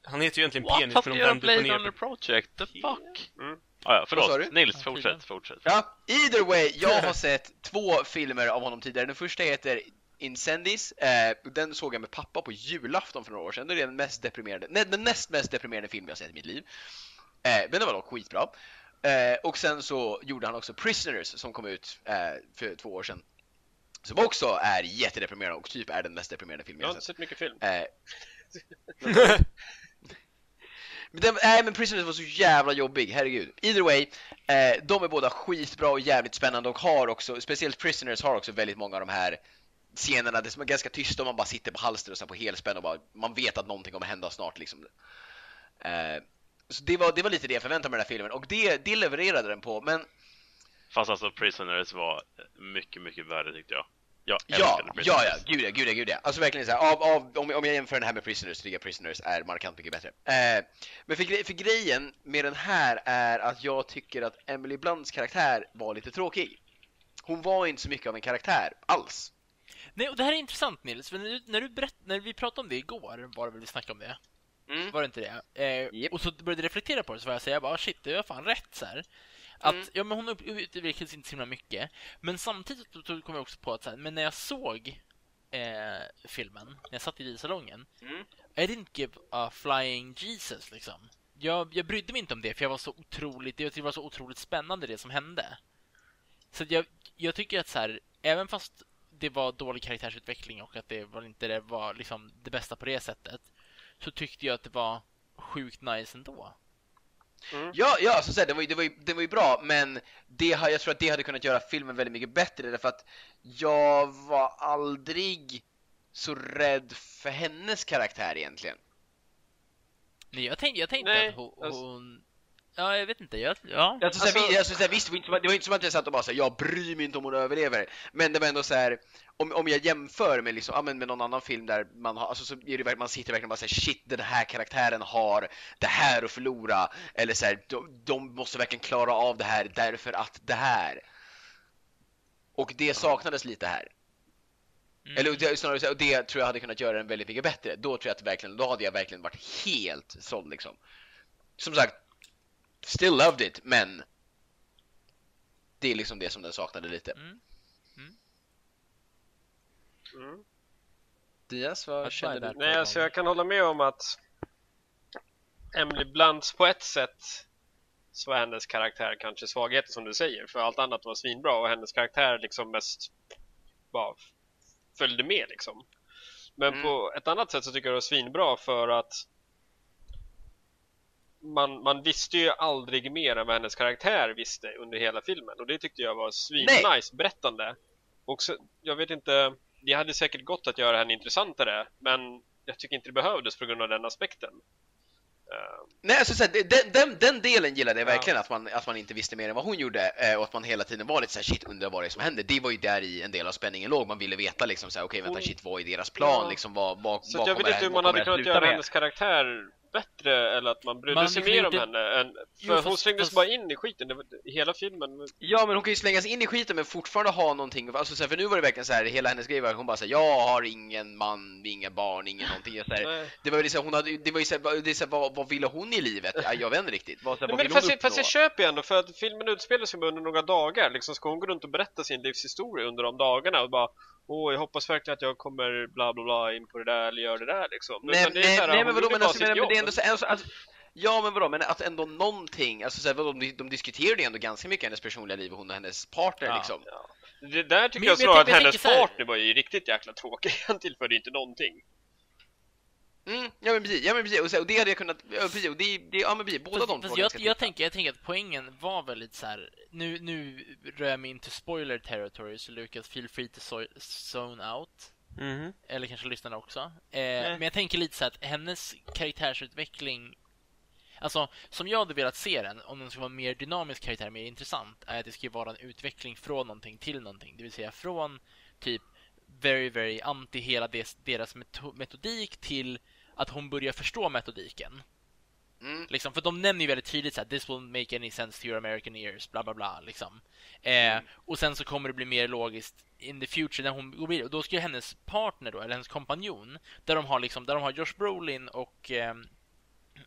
Han heter ju egentligen What? Penis ska de vände upp och Blade Runner ner. Project, the fuck? Mm. Ah, ja, förlåt. du? Nils, fortsätt, fortsätt. Ja, either way, jag har sett två filmer av honom tidigare. Den första heter Incendies. Eh, den såg jag med pappa på julafton för några år sedan. Det är den mest deprimerande, nej, den näst mest deprimerande film jag sett i mitt liv. Eh, men den var dock skitbra. Eh, och sen så gjorde han också Prisoners som kom ut eh, för två år sedan. Som också är jättedeprimerande och typ är den mest deprimerande filmen Jag har jag inte sett. sett mycket film. Men den, nej men Prisoners var så jävla jobbig, herregud. Either way, eh, de är båda skitbra och jävligt spännande och har också, speciellt Prisoners har också väldigt många av de här scenerna där som är ganska tysta och man bara sitter på halster och så på helspänn och bara, man vet att någonting kommer hända snart liksom. Eh, så det var, det var lite det jag förväntade mig den här filmen och det, det levererade den på, men Fast alltså Prisoners var mycket, mycket värre tyckte jag. Jag Ja, ja, ja, gud ja, gud ja, gud ja. Alltså verkligen så här, av, av, om, om jag jämför den här med Prisoners, tycker jag Prisoners är markant mycket bättre. Eh, men för, gre- för grejen med den här är att jag tycker att Emily Blunts karaktär var lite tråkig. Hon var inte så mycket av en karaktär alls. Nej, och det här är intressant Nils, för när, du, när, du berätt, när vi pratade om det igår, var det väl vi snackade om det? Mm. Var det inte det? Eh, Japp. Och så började jag reflektera på det, så var jag säga bara "Ah, shit, det var fan rätt så här. Att, Mm. ja men hon utvecklades inte så himla mycket. Men samtidigt kom jag också på att så här, men när jag såg eh, filmen, när jag satt i videosalongen, Mm. I didn't give a flying Jesus liksom. Jag, jag brydde mig inte om det, för jag var så otroligt, det var så otroligt spännande det som hände. Så jag, jag tycker att så här, även fast det var dålig karaktärsutveckling och att det var inte det var liksom det bästa på det sättet, så tyckte jag att det var sjukt nice ändå. Ja, ja, så säga, det var ju, det var ju, det var ju bra, men det, har- jag tror att det hade kunnat göra filmen väldigt mycket bättre därför att jag var aldrig så rädd för hennes karaktär egentligen. Nej, jag tänkte, jag tänkte Nej, att hon, alltså- hon... Ja, jag vet inte. Jag, ja. Alltså, såhär, Alltså- vi, alltså, såhär, visst, det var inte som att- det var inte som att jag satt och bara såhär, jag bryr mig inte om hon överlever. Men det var ändå så här, om, om jag jämför med, liksom, ja, men med någon annan film där man har, alltså, så är det, man sitter verkligen bara såhär, shit den här karaktären har det här att förlora. Eller såhär, de, de måste verkligen klara av det här därför att det här. Och det saknades lite här. Mm. Eller det, snarare, och det tror jag hade kunnat göra den väldigt mycket bättre. Då tror jag att verkligen, då hade jag verkligen varit helt såld liksom. Som sagt, still loved it, men det är liksom det som den saknade lite. Mm. Mm. Diaz, Vad vad känner du? Nej, alltså jag kan hålla med om att Emily Blunts på ett sätt så var hennes karaktär kanske svaghet som du säger för allt annat var svinbra och hennes karaktär liksom mest bara följde med liksom. Men Mm. på ett annat sätt så tycker jag det var svinbra för att man, man visste ju aldrig mer än vad hennes karaktär visste under hela filmen och det tyckte jag var svinnice berättande. Och så, jag vet inte, det hade säkert gått att göra henne intressantare men jag tycker inte det behövdes på grund av den aspekten. Eh, Nej, alltså, så här, den, den, den delen gillade jag Ja. verkligen, att, man, att man inte visste mer än vad hon gjorde eh, och att man hela tiden var lite såhär shit, undrar vad det är som händer. Det var ju där i en del av spänningen låg, man ville veta liksom såhär, okej vänta Hon- shit, vad är deras plan Ja. liksom, vad, vad, så vad jag vet inte hur man hade kunnat göra med? hennes karaktär bättre eller att man brydde Man sig mer kunnat om henne. Än, för Jo, hon fast- slängdes fast- bara in i skiten det var, hela filmen. Ja, men hon kan ju slängas in i skiten men fortfarande ha någonting, alltså, så här, för nu var det verkligen så här, hela hennes grej var att hon bara såhär, jag har ingen man, inga barn, ingen någonting. Jag, så här, Nej. det var ju så här, hon hade, det var ju så här, vad- det är så här, vad, vad ville hon i livet? Ja, jag vet inte riktigt. Vad, så här, Nej, vad men fast, jag, fast jag köper ju ändå för att filmen utspelar sig under några dagar. Liksom ska hon gå runt och berätta sin livshistoria under de dagarna och bara Åh, jag hoppas verkligen att jag kommer bla bla bla in på det där eller gör det där liksom. Nej, är nej, så här, nej men vadå, men, alltså, men, men det är ändå så, alltså, alltså, Ja men vadå, men att ändå någonting, alltså så här, vadå, de, de diskuterade ju ändå ganska mycket hennes personliga liv och hon och hennes partner Ja. liksom. Ja. Det där tycker Men- jag men snarare att hennes partner var ju riktigt jäkla tråkig. Han tillförde inte någonting. Mm, ja men precis, ja men precis, och, så, och det hade jag kunnat, ja precis, och det, det, ja men precis, båda Fast, de två fast jag, jag, titta. tänker, jag tänker att poängen var väl lite så här. Nu, nu rör jag mig inte spoiler territory, så Lucas, feel free to so- zone out. Mhm. Eller kanske lyssnarna också. Eh, men jag tänker lite så här att hennes karaktärsutveckling Alltså, som jag hade velat se den, om den ska vara en mer dynamisk karaktär, mer intressant, är att det ska vara en utveckling från någonting till någonting. Det vill säga från typ very, very anti hela des, deras meto- metodik till att hon börjar förstå metodiken. Mm. Liksom, för de nämner ju väldigt tydligt här, this won't make any sense to your American ears, bla bla bla. Liksom. Eh, och sen så kommer det bli mer logiskt in the future när hon går vidare. Och då ska ju hennes partner då, eller hennes kompanjon, där de har liksom, där de har Josh Brolin och eh,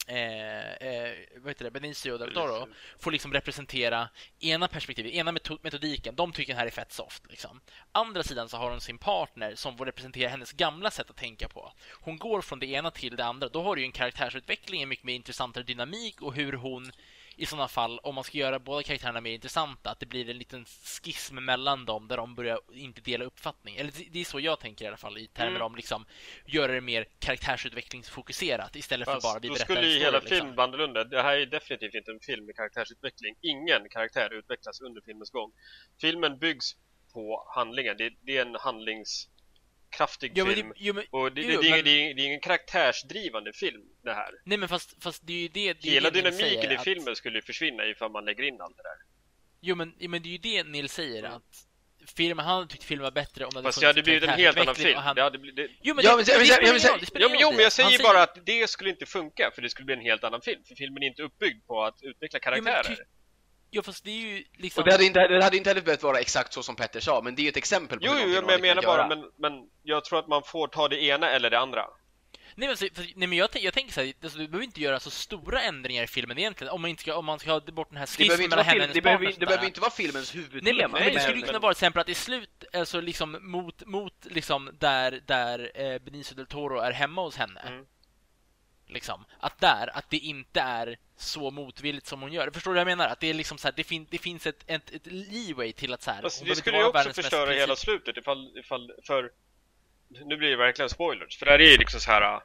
eh, eh, vad heter det, Benicio del Toro får liksom representera ena perspektivet, ena meto- metodiken. De tycker den här är fett soft. Liksom. Andra sidan så har hon sin partner som får representera hennes gamla sätt att tänka på. Hon går från det ena till det andra. Då har du ju en karaktärsutveckling, en mycket mer intressantare dynamik och hur hon i sådana fall, om man ska göra båda karaktärerna mer intressanta, att det blir en liten schism mellan dem där de börjar inte dela uppfattning. Eller det- är så jag tänker i alla fall i termer Mm. om liksom göra det mer karaktärsutvecklingsfokuserat istället för Fast bara vi då berättar skulle en ju hela liksom. filmen annorlunda. Det här är definitivt inte en film med karaktärsutveckling. Ingen karaktär utvecklas under filmens gång. Filmen byggs på handlingen. Det, det är en handlingskraftig Ja, men film. det, jo, men, Och det, jo, det, men- det, är- det är ingen karaktärsdrivande film det här. Nej men fast, fast det är ju det, det Hela dynamiken i att- filmen skulle ju försvinna ifall man lägger in allt det där. Jo men, jo, men det är ju det Nils säger Mm. att filmen, han hade tyckt filmen var bättre om det hade Fast det hade blivit en helt annan film. Han... Det hade blivit, det, Jo men Ja, det, men- det, men- det spelar Jo, jo, jag säger bara att det skulle inte funka för det skulle bli en helt annan film. För filmen är inte uppbyggd på att utveckla Jo, men karaktärer. Jo fast det är ju liksom... Och det hade, inte, det hade inte heller behövt vara exakt så som Petter sa, men det är ju ett exempel på Jo, hur jo, men jag menar bara, men, men jag tror att man får ta det ena eller det andra. Nej men, så- för, nej, men jag, jag tänker så här, alltså, du behöver inte göra så stora ändringar i filmen egentligen om man, inte ska, om man ska ha bort den här Det behöver schismen inte mellan vara, henne och hennes det behöver, det behöver inte vara filmens huvudtema. Nej men, men det skulle ju men- kunna vara till exempel att i slut, alltså liksom mot, mot liksom där, där eh, Benicio del Toro är hemma hos henne. Mm. Liksom, att där, att det inte är så motvilligt som hon gör. Förstår du vad jag menar? Att det är liksom så här, det, fin, det finns ett, ett, ett leeway till att så här, Fast det skulle ju också förstöra hela princip- slutet ifall, ifall, för nu blir det verkligen spoilers, för det här är ju liksom så här. äh,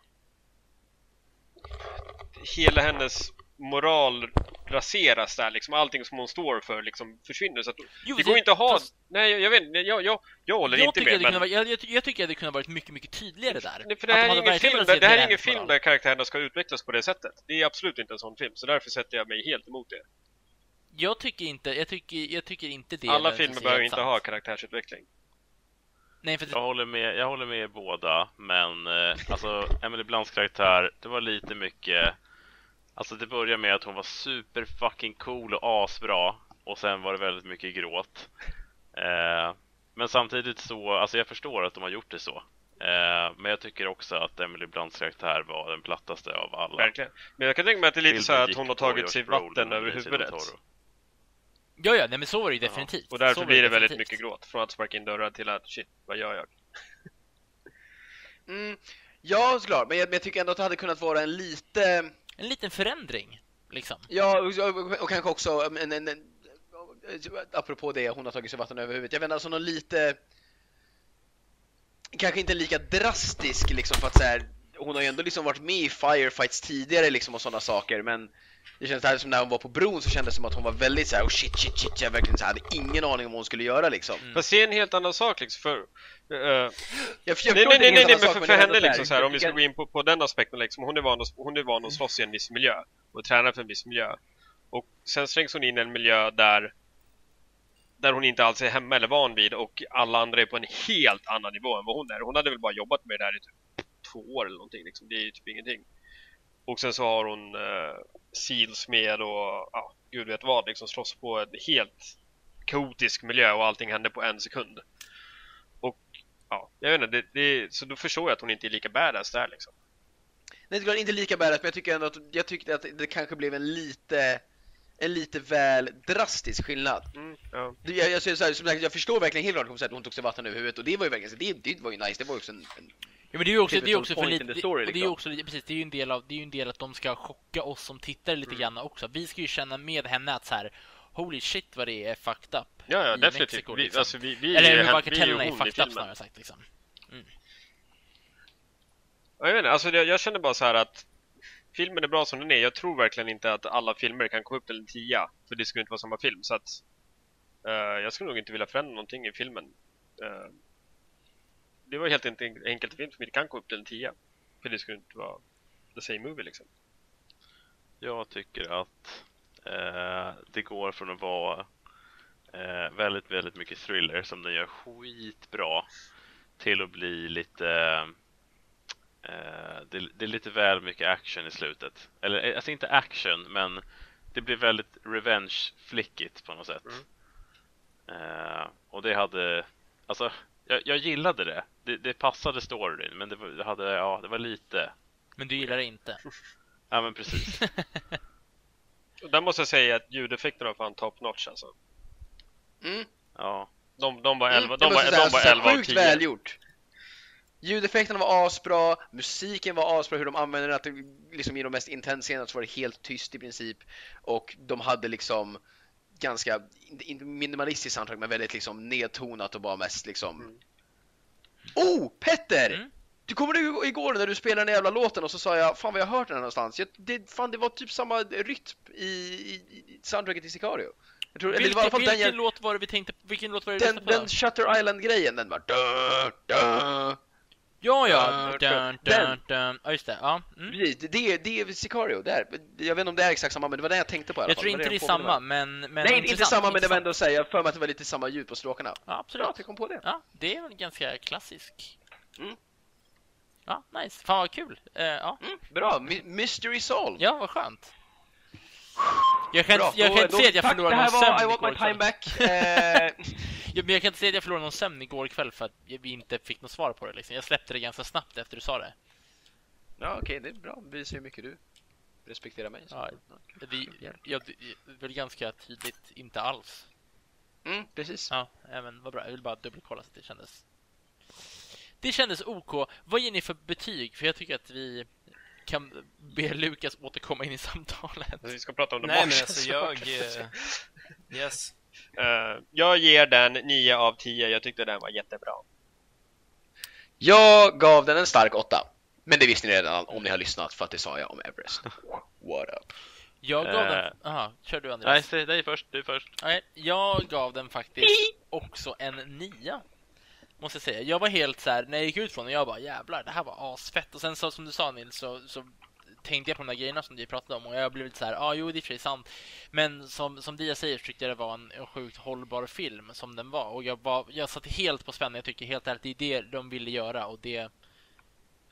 Hela hennes moral raseras där liksom, allting som hon står för liksom försvinner så att Jo, det går inte att ha, fast nej jag vet inte, jag, jag, jag håller jag inte med det kunde men vara, jag, jag, jag tycker att det kunde ha varit mycket, mycket tydligare där. Nej, för det här de är ingen film, där, det här är ingen film där karaktärerna ska utvecklas på det sättet. Det är absolut inte en sån film, så därför sätter jag mig helt emot det. Jag tycker inte, jag tycker, jag tycker inte det. Alla filmer behöver inte sant. ha karaktärsutveckling. Nej, för Jag håller med, jag håller med båda, men eh, alltså Emily Blunts karaktär, det var lite mycket Alltså det börjar med att hon var super fucking cool och asbra och sen var det väldigt mycket gråt. Eh, men samtidigt så, alltså jag förstår att de har gjort det så. Eh, men jag tycker också att Emily Blunts karaktär var den plattaste av alla. Verkligen. Men jag kan tänka mig att det är lite Filmen så här att hon har tagit sig vatten och över huvudet. Ja, ja, nej, men så var det ju Ja. definitivt. Och Så därför blir det väldigt definitivt. mycket gråt. Från att sparka in dörrar till att shit, vad gör jag? Mm, ja, såklart, men jag, men jag tycker ändå att det hade kunnat vara en lite... En liten förändring, liksom. Ja, och, och, och kanske också en, en, en, apropå det, hon har tagit sig vatten över huvudet. Jag menar alltså någon lite... Kanske inte lika drastisk liksom för att så här, hon har ju ändå liksom varit med i firefights tidigare liksom och sådana saker, men det känns här som när hon var på bron så kändes det som att hon var väldigt så här, oh shit, shit, shit, jag verkligen så här, hade ingen aning om vad hon skulle göra liksom. Mm. Fast det är en helt annan sak liksom, för... eh, Jag, jag förstår nej, nej, nej, nej, men för, för henne liksom så här, om vi ska gå in på, på den aspekten liksom, hon är, van att, hon är van att slåss i en viss miljö och träna för en viss miljö. Och sen slängs hon in i en miljö där där hon inte alls är hemma eller van vid och alla andra är på en helt annan nivå än vad hon är. Hon hade väl bara jobbat med det här i typ två år eller någonting liksom. Det är ju typ ingenting. Och sen så har hon eh, seals med och ja, gud vet vad liksom slåss på en helt kaotisk miljö och allting händer på en sekund. Och ja, jag vet inte, det, det, så då förstår jag att hon inte är lika badass där liksom. Nej, det inte lika badass, men jag tycker ändå att jag tyckte att det kanske blev en lite en lite väl drastisk skillnad. Mm, ja. Jag, jag, så här, som sagt, jag förstår verkligen helt klart att hon tog sig vatten över huvudet och det var ju verkligen, det, det var ju nice, det var ju också en, en Ja, men det är ju också, det är också för lite, story, och det är liksom. också precis, det är ju en del av, det är ju en del att de ska chocka oss som tittare lite Mm. grann också. Vi ska ju känna med henne att så här, holy shit vad det är fucked up. Ja, ja i definitivt. Mexiko, vi, liksom. alltså, vi, vi Eller hur vi kartellerna är fucked up snarare sagt liksom. Ja, Jag, vet inte, alltså jag, jag känner bara så här att filmen är bra som den är. Jag tror verkligen inte att alla filmer kan komma upp till en tia. För det skulle inte vara samma film. Så att eh, jag skulle nog inte vilja förändra någonting i filmen. Eh, det var helt enkelt en film som inte kan gå upp till en tia. För det skulle inte vara the same movie liksom. Jag tycker att eh, det går från att vara eh, väldigt, väldigt mycket thriller som den gör skitbra till att bli lite eh, det, det är lite väl mycket action i slutet. Eller eh, alltså inte action, men det blir väldigt revenge-flickigt på något sätt. Eh, och det hade, alltså jag, jag gillade det. det. Det passade storyn, men det, var, det hade, ja, det var lite. Men du gillar det inte? Ja, men precis. Och där måste jag säga att ljudeffekterna var fan top notch alltså. Mm. Ja. De, de var Mm, 11, det de var, jag de var säga, 11 av Sjukt 10. välgjort. Ljudeffekterna var asbra, musiken var asbra, hur de använde den, att det, liksom i de mest intensa scenerna så var det helt tyst i princip. Och de hade liksom ganska, inte- minimalistiskt soundtrack, men väldigt liksom nedtonat och bara mest liksom Mm. Oh! Petter! Mm. Du kommer du igår när du spelade den jävla låten och så sa jag Fan vad jag har hört den här någonstans. Jag, det, fan det var typ samma rytm i, i, i soundtracket till Sicario. Jag tror, eller det Vilken, fall vilken den, jag- låt var det vi tänkte Vilken låt var det den, den Shutter Island-grejen, den dö, dö. Ja, ja! Ja, Dun, dun, dun. Ja, just det. Ja. Mm. Precis, det, det, det är Sicario där. Jag vet inte om det är exakt samma, men det var det jag tänkte på i alla Jag fall. tror Det inte det är jag samma, men... men Nej, inte intressant, samma, men det var intressant. ändå säga, jag har för mig att det var lite samma ljud på stråkarna. Ja, absolut. Bra att jag kom på det. Ja, det är väl ganska klassisk. Mm. Ja, nice. Fan vad kul. Eh, ja. Mm, bra, My- Mystery Solved. ja, vad skönt. Jag kan, Bra, jag då- kan inte då- säga att jag tack, förlorade det någon här sömn var I want my time kväll. back. Eh, Ja, men jag kan inte säga att jag förlorade någon sömn igår kväll för att vi inte fick något svar på det. Liksom. Jag släppte det ganska snabbt efter du sa det. ja, okej, det är bra. Det visar hur mycket du respekterar mig. Ja, vi, ja, det är väl ganska tydligt inte alls. Mm, precis. Ja, även vad bra. Jag vill bara dubbelkolla så att det kändes. Det kändes OK. Vad ger ni för betyg? För jag tycker att vi kan be Lukas återkomma in i samtalet. Vi ska prata om The Nej men alltså jag... eh, yes. Eh, jag ger den 9 av 10. Jag tyckte den var jättebra. Jag gav den en stark åtta. Men det visste ni redan om ni har lyssnat för att det sa jag om Everest. What up? Jag gav den... Eh. Aha, kör du Nej, Andreas. säg dig först. Du först. Nej, jag gav den faktiskt också en nia. Måste jag säga. Jag var helt så här när jag gick ut från den, jag bara jävlar, det här var asfett. Och sen så som du sa Nils, så, så tänkte jag på de där grejerna som du pratade om och jag blev lite så här, ja ah, jo det är för sig sant. Men som, som Dia säger så tyckte jag det var en, en sjukt hållbar film som den var. Och jag, var, jag satt helt på spänn, jag tycker helt ärligt det är det de ville göra och det...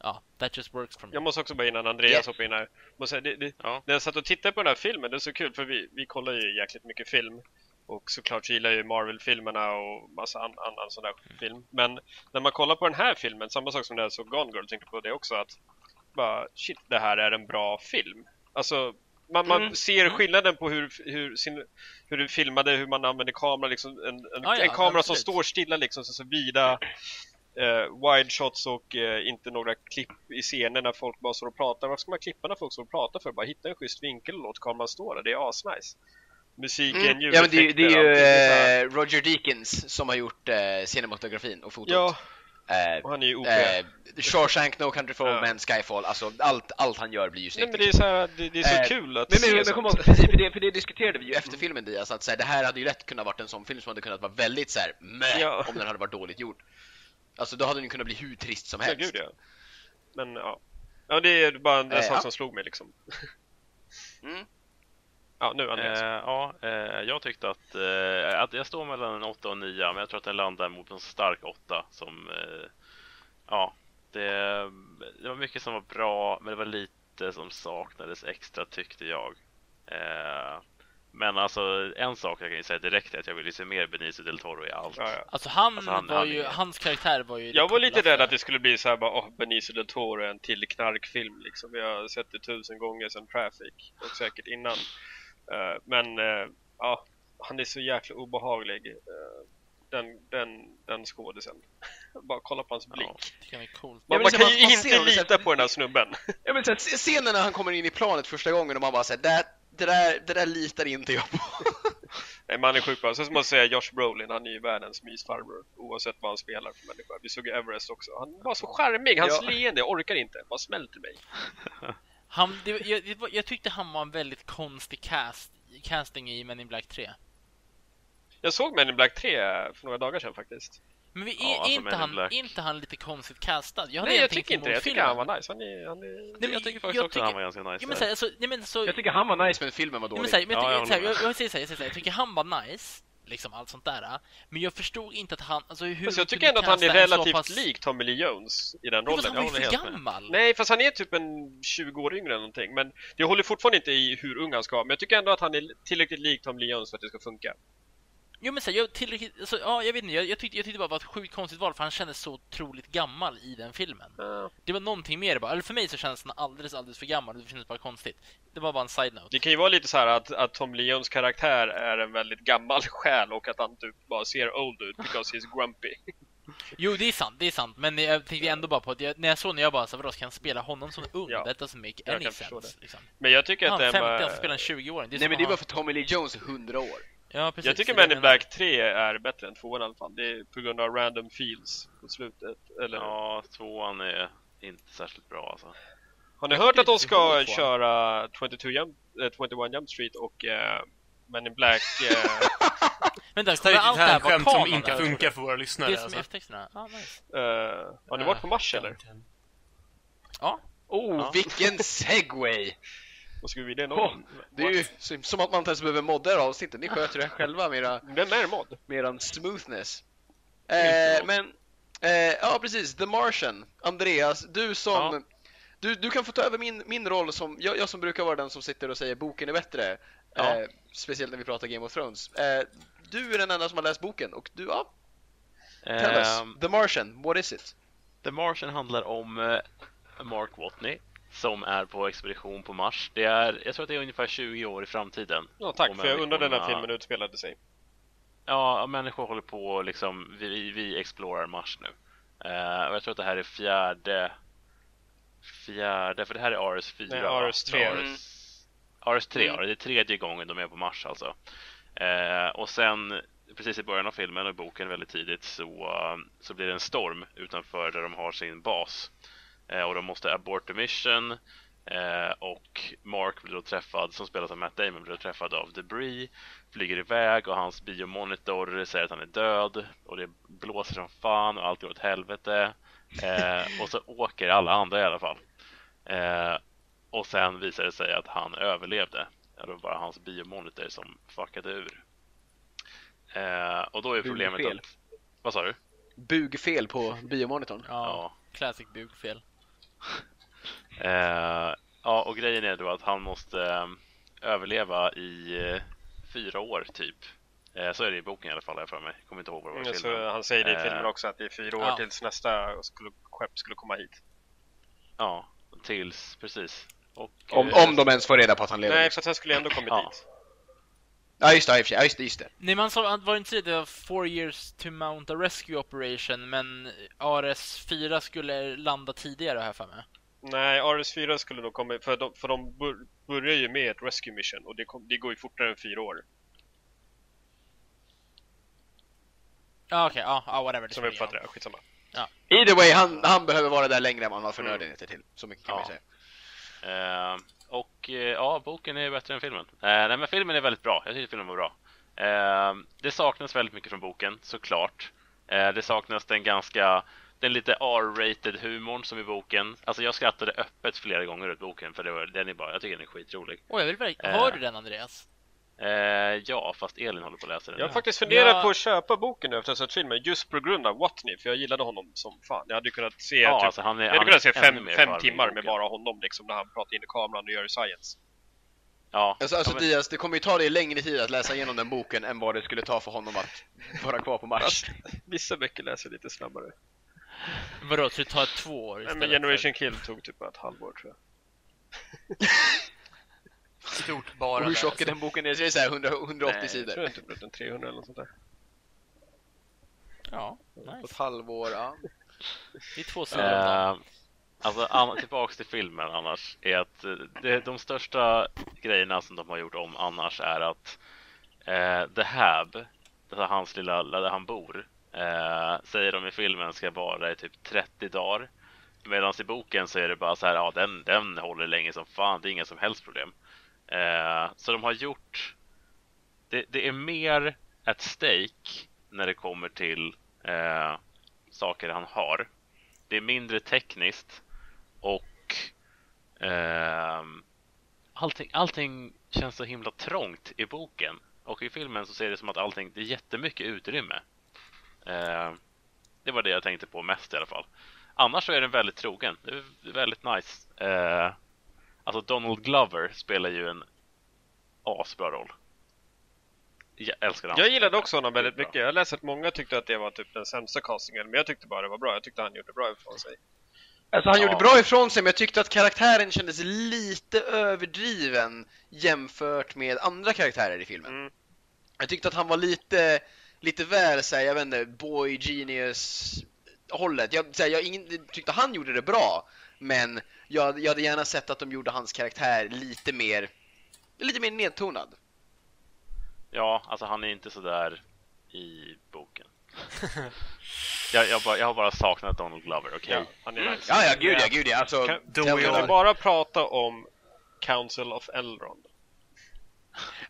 Ja, that just works for me. Jag måste också bara innan Andreas Yeah. hoppar in här. Måste säga, det, det, Ja. När jag satt och tittade på den här filmen, det är så kul för vi, vi kollar ju jäkligt mycket film. Och såklart så gillar jag ju Marvel-filmerna och massa an, annan sån där film. Men när man kollar på den här filmen, samma sak som när jag såg Gone Girl, tänkte på det också att bara shit, det här är en bra film. Alltså, man, man Mm. ser Mm. skillnaden på hur, hur, sin, hur du filmade, hur man använder kamera, liksom en, en, Ja, ja, en kamera som absolut. står stilla liksom, så, så vida eh, wide shots och eh, inte några klipp i scener när folk bara står och pratar. Varför ska man klippa när folk står och pratar för? Bara hitta en schysst vinkel och låt kameran stå där. Det är asnice. Musiken, Mm. ljudeffekter, Ja men det, är ju- det är ju eh, Roger Deakins som har gjort eh, cinematografin och fotot. Ja, Eh, och han är ju OP. eh, Shawshank, No Country for Old Ja. Men, Skyfall, alltså allt, allt han gör blir ju Nej snyggt. men det är så här, det, det är så Eh, kul att Men, men, se men sånt. kom ihåg, precis, för det, för det diskuterade vi ju efter filmen Diaz, att så här, det här hade ju lätt kunnat varit en sån film som hade kunnat vara väldigt så här, meh, Ja. om den hade varit dåligt gjord. Alltså då hade den kunnat bli hur trist som Ja, helst. gud ja. Men ja. Ja, det är bara en Eh, sak ja. som slog mig liksom. Mm. Ja, nu Andreas. Eh, ja, eh, jag tyckte att, eh, att jag står mellan en 8 och en 9, men jag tror att den landar mot en stark 8 som, eh, ja, det, det var mycket som var bra, men det var lite som saknades extra tyckte jag. Eh, men alltså en sak jag kan ju säga direkt är att jag vill ju se mer Benicio del Toro i allt. Ja, ja. Alltså han, Alltså, han- var han ju, är- hans karaktär var ju... Jag var lite rädd att det skulle bli så här bara, åh, Benicio del Toro är en till knarkfilm liksom. Vi har sett det tusen gånger sedan Traffic och säkert innan. Eh, men eh, ja, han är så jäkla obehaglig. eh, den, den, den skådisen. bara kolla på hans blick. Ja. Man, men man så kan man- ju man inte lita på den här snubben. Ja, men så här, scenen när han kommer in i planet första gången och man bara säger det, det, där, det där litar inte jag på. Nej, man är sjukt bra. Sen måste jag säga Josh Brolin, han är ju världens mysfarbror. Oavsett vad han spelar för människa. Vi såg ju Everest också. Han var så charmig, hans Ja. leende, jag orkar inte. Bara smälter mig. Han, det, jag, det var- jag tyckte han var en väldigt konstig cast, casting i Men in Black 3. Jag såg Men in Black 3 för några dagar sedan faktiskt. Men vi, Ja, är, alltså, inte, han, inte han lite konstigt castad? Jag hade Nej, jag tycker inte det. Jag tycker filmen. han var nice. Han är... Han är... Nej, men jag tycker faktiskt jag också att han var ganska nice. Ja, men så, alltså, nej, men så, Jag tycker han var nice men filmen var Ja, men dålig. så här, men Ja, jag, jag jag, jag tycker han var nice, liksom allt sånt där. Men jag förstod inte att han, alltså hur Fast jag tycker ändå att han är relativt pass- lik Tommy Lee Jones i den rollen. han var ju för helt med. gammal. Nej, fast han är typ en 20 år yngre eller någonting. Men det håller fortfarande inte i hur ung han ska vara. Men jag tycker ändå att han är tillräckligt lik Tommy Lee Jones för att det ska funka. Jo men så här, jag tillräckligt, alltså, ja jag vet inte, jag, jag, tyckte, jag tyckte bara det var ett sjukt konstigt val för han kändes så otroligt gammal i den filmen. Ja. Det var någonting mer bara, eller för mig så kändes han alldeles, alldeles för gammal och det kändes bara konstigt. Det var bara en side-note. Det kan ju vara lite så här att, att Tom Lee Jones karaktär är en väldigt gammal själ och att han typ bara ser old ut because he's grumpy. Jo det är sant, det är sant, men jag tänkte ändå bara på att jag, när jag såg när jag bara så vadå, ska han spela honom som ung? Ja, That doesn't make any sense. Liksom. Men jag tycker att Han den 50, var... alltså spelar en 20-åring. Det är Nej men det var han- för Tommy Lee Jones är 100 år. Ja, precis. Jag tycker Men in. Black 3 är bättre än 2 i alla fall. Det är på grund av random feels på slutet. Eller... Ja, tvåan är inte särskilt bra alltså. Har ni Jag hört att de ska köra 22 Jump, äh, 21 Jump Street och uh, Men in Black... eh, Vänta, Det kommer allt det här vara skämt som kanon? inte eller? funkar för våra lyssnare. Det som är Alltså. eftertexterna? Ja, nice. eh, har ni varit på Mars eller? Ja, Oh, Ja. vilken segway! Vad skulle vi det Åh, någon? det är ju som att man inte ens behöver modda det avsnittet. Ni sköter det själva med era Vem är mod? med eran smoothness. Eh, men, eh, ja precis, The Martian. Andreas, du som... Ja. Du, du kan få ta över min, min roll som, jag, jag som brukar vara den som sitter och säger boken är bättre. Ja. Eh, speciellt när vi pratar Game of Thrones. Eh, du är den enda som har läst boken och du, ja, tell us. Ehm, The Martian, what is it? The Martian handlar om eh, Mark Watney som är på expedition på Mars. Det är, jag tror att det är ungefär 20 år i framtiden. Ja tack, för jag undrar när den här filmen utspelade sig. Ja, människor håller på liksom, vi, vi explorar Mars nu. Eh, och jag tror att det här är fjärde, fjärde, för det här är RS4. Nej, va? RS3. RS, RS3, Mm. ja, det är tredje gången de är på Mars alltså. Eh, och sen, precis i början av filmen och boken väldigt tidigt så, så blir det en storm utanför där de har sin bas. Eh, och de måste abort the mission. Eh, och Mark blir då träffad, som spelas av Matt Damon, blir då träffad av Debris flyger iväg och hans biomonitor säger att han är död och det blåser som fan och allt går åt helvete. Eh, och så åker alla andra i alla fall. Eh, och sen visar det sig att han överlevde. Ja, det var bara hans biomonitor som fuckade ur. Eh, och då är problemet Bugfel. att... Vad sa du? Bugfel på biomonitorn. ja. Classic bugfel. Eh, ja, och grejen är då att han måste eh, överleva i eh, fyra år typ. Så är det i boken i alla fall, jag för mig. Kommer inte ihåg vad det var i filmen. han säger det i filmen också, att det är fyra år ja. tills nästa skulle, skepp skulle komma hit. Ja, tills, precis. Och, Om, eh, om de ens får reda på att han lever. Nej, för att han skulle ändå kommit Ja. dit. Ja just det, ja, ja just det, just det. Nej man sa, var inte det, det var four years to mount a rescue operation, men ARS-4 skulle landa tidigare har jag för mig. Nej, RS4 skulle nog komma, för de, för de bör, börjar ju med ett rescue mission och det, kom, det går ju fortare än fyra år. Ja okej, ja, ja whatever. det Som jag uppfattar det, skitsamma. Either way, han, han behöver vara där längre än vad han har förnödenheter till. Så mycket kan Ja. man säga. Eh, och eh, ja, boken är bättre än filmen. Eh, nej, men filmen är väldigt bra. Jag tycker filmen var bra. Eh, det saknas väldigt mycket från boken, såklart. Eh, det saknas den ganska, den lite R-rated humorn som i boken. Alltså jag skrattade öppet flera gånger åt boken för det var, den är bara, jag tycker den är skitrolig. Åh, jag vill verkligen... Eh. Du den Andreas? Eh, ja, fast Elin håller på att läsa den. Jag har faktiskt funderat Ja. på att köpa boken nu efter att ha sett filmen just på grund av Watney, för jag gillade honom som fan. Jag hade kunnat se, Ja, typ, alltså han är, jag hade han kunnat se fem, fem timmar med bara honom liksom, när han pratar in i kameran och gör science. Ja, Alltså, alltså men- Diaz, det kommer ju ta dig längre tid att läsa igenom den boken än vad det skulle ta för honom att vara kvar på Mars. Vissa böcker läser lite snabbare. Vadå, så det tar två år Nej, istället men Generation Kill tog typ ett halvår tror jag. Stort Och bara. hur där, tjock är den boken? Det är så här 100, 180 Nej, sidor. Jag tror inte det blev 300 eller något sånt där. Ja, På nice. ett halvår, ja. Det är två sidor om dagen. Eh, alltså an- tillbaks till filmen annars är att eh, det, de största grejerna som de har gjort om annars är att eh, The Hab, alltså hans lilla, där han bor, eh, säger de i filmen ska vara i typ 30 dagar. Medan i boken så är det bara så här, ja den, den håller länge som fan, det är inga som helst problem. Eh, så de har gjort, det, det är mer ett stake när det kommer till eh, saker han har. Det är mindre tekniskt och eh, allting, allting känns så himla trångt i boken. Och i filmen så ser det som att allting, det är jättemycket utrymme. Eh, det var det jag tänkte på mest i alla fall. Annars så är den väldigt trogen. Det är väldigt nice. Eh, alltså Donald Glover spelar ju en asbra roll. Jag älskar Jag gillade också honom väldigt mycket. Jag läste att många tyckte att det var typ den sämsta castingen, men jag tyckte bara det var bra. Jag tyckte han gjorde bra ifrån sig. Alltså han Ja. gjorde bra ifrån sig, men jag tyckte att karaktären kändes lite överdriven jämfört med andra karaktärer i filmen. Mm. Jag tyckte att han var lite, lite väl såhär, jag vet inte, boy genius hållet. Jag, såhär, jag ingen, tyckte han gjorde det bra, men jag, jag hade gärna sett att de gjorde hans karaktär lite mer, lite mer nedtonad. Ja, alltså han är inte så där i boken. jag, jag, bara, jag har bara saknat Donald Glover, okej? Ja, han är nice. Ja, ja, gud ja, gud ja. Alltså, Kan, kan vi all? bara prata om Council of Elrond?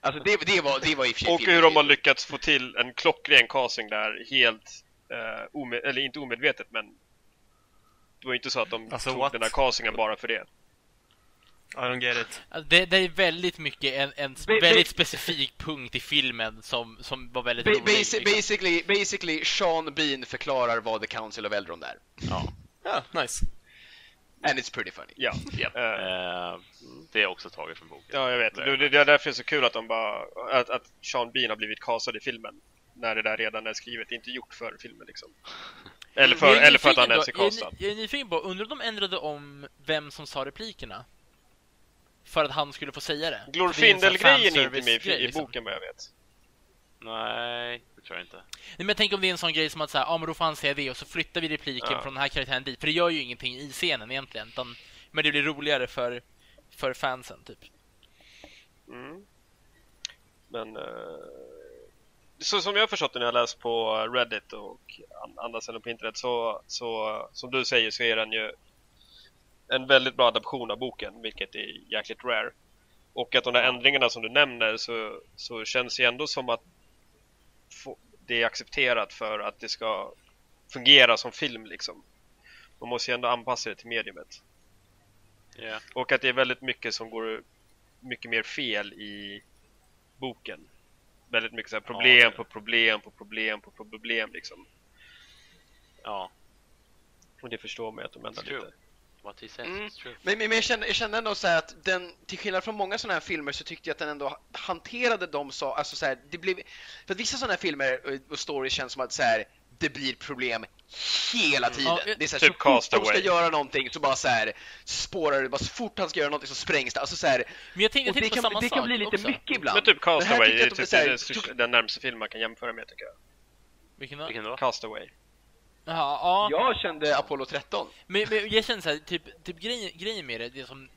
alltså det, det, var, det var i och för Och hur de har lyckats få till en klockren casting där helt, eh, eller inte omedvetet men det var inte så att de Alltså, tog what? den här castingen bara för det. I don't get it. Alltså, det, det är väldigt mycket en, en Ba- väldigt specifik punkt i filmen som, som var väldigt Ba- rolig. basi- liksom. basically, basically, Sean Bean förklarar vad The Council of Eldron är. Ja. Ja, nice. And it's pretty funny. Ja, Yep. eh, Eh, det är också taget från boken. ja jag vet. Det, det, det är därför det är så kul att de bara, att, att Sean Bean har blivit castad i filmen. När det där redan är skrivet, inte gjort för filmen liksom. Eller för, är eller för att han ens är jag castad. Jag är nyfiken på, undrar om de ändrade om vem som sa replikerna? För att han skulle få säga det. Glorfindel-grejen är inte med i, i liksom. boken vad jag vet. Nej, det tror jag inte. Nej, men jag tänker om det är en sån grej som att säga, ja men då får han säga det och så flyttar vi repliken Ja. från den här karaktären dit. För det gör ju ingenting i scenen egentligen. Utan, men det blir roligare för, för fansen typ. Mm. Men eh, så som jag har förstått det när jag läst på Reddit och an- andra ställen på internet så, så som du säger så är den ju en väldigt bra adaption av boken vilket är jäkligt rare. Och att de där ändringarna som du nämner så, så känns det ändå som att få, det är accepterat för att det ska fungera som film liksom. Man måste ju ändå anpassa det till mediumet. Ja. Och att det är väldigt mycket som går mycket mer fel i boken. Väldigt mycket så här problem Ja, det- på problem på problem på problem liksom. Ja, Och det förstår man ju att de ändrar lite. what he says Mm. Men, men, men jag, känner, jag känner ändå så här att den, till skillnad från många sådana här filmer så tyckte jag att den ändå hanterade dem så, alltså så här, det blev, för att vissa sådana här filmer och- och stories känns som att så här, det blir problem hela tiden. Ja, det är så, här, typ så fort de ska göra någonting så bara så här spårar det, bara så fort han ska göra någonting så sprängs det. Alltså så här, Men jag tänkte, jag det kan, samma det kan bli lite också. mycket ibland. Men typ här Castaway är typ här- den, den närmaste film man kan jämföra med tycker jag. Vilken då? Vilken då? Castaway. Ja, ja. Jag kände Apollo 13. Men, men jag känner så här, typ, typ grejen, grejen med det, det som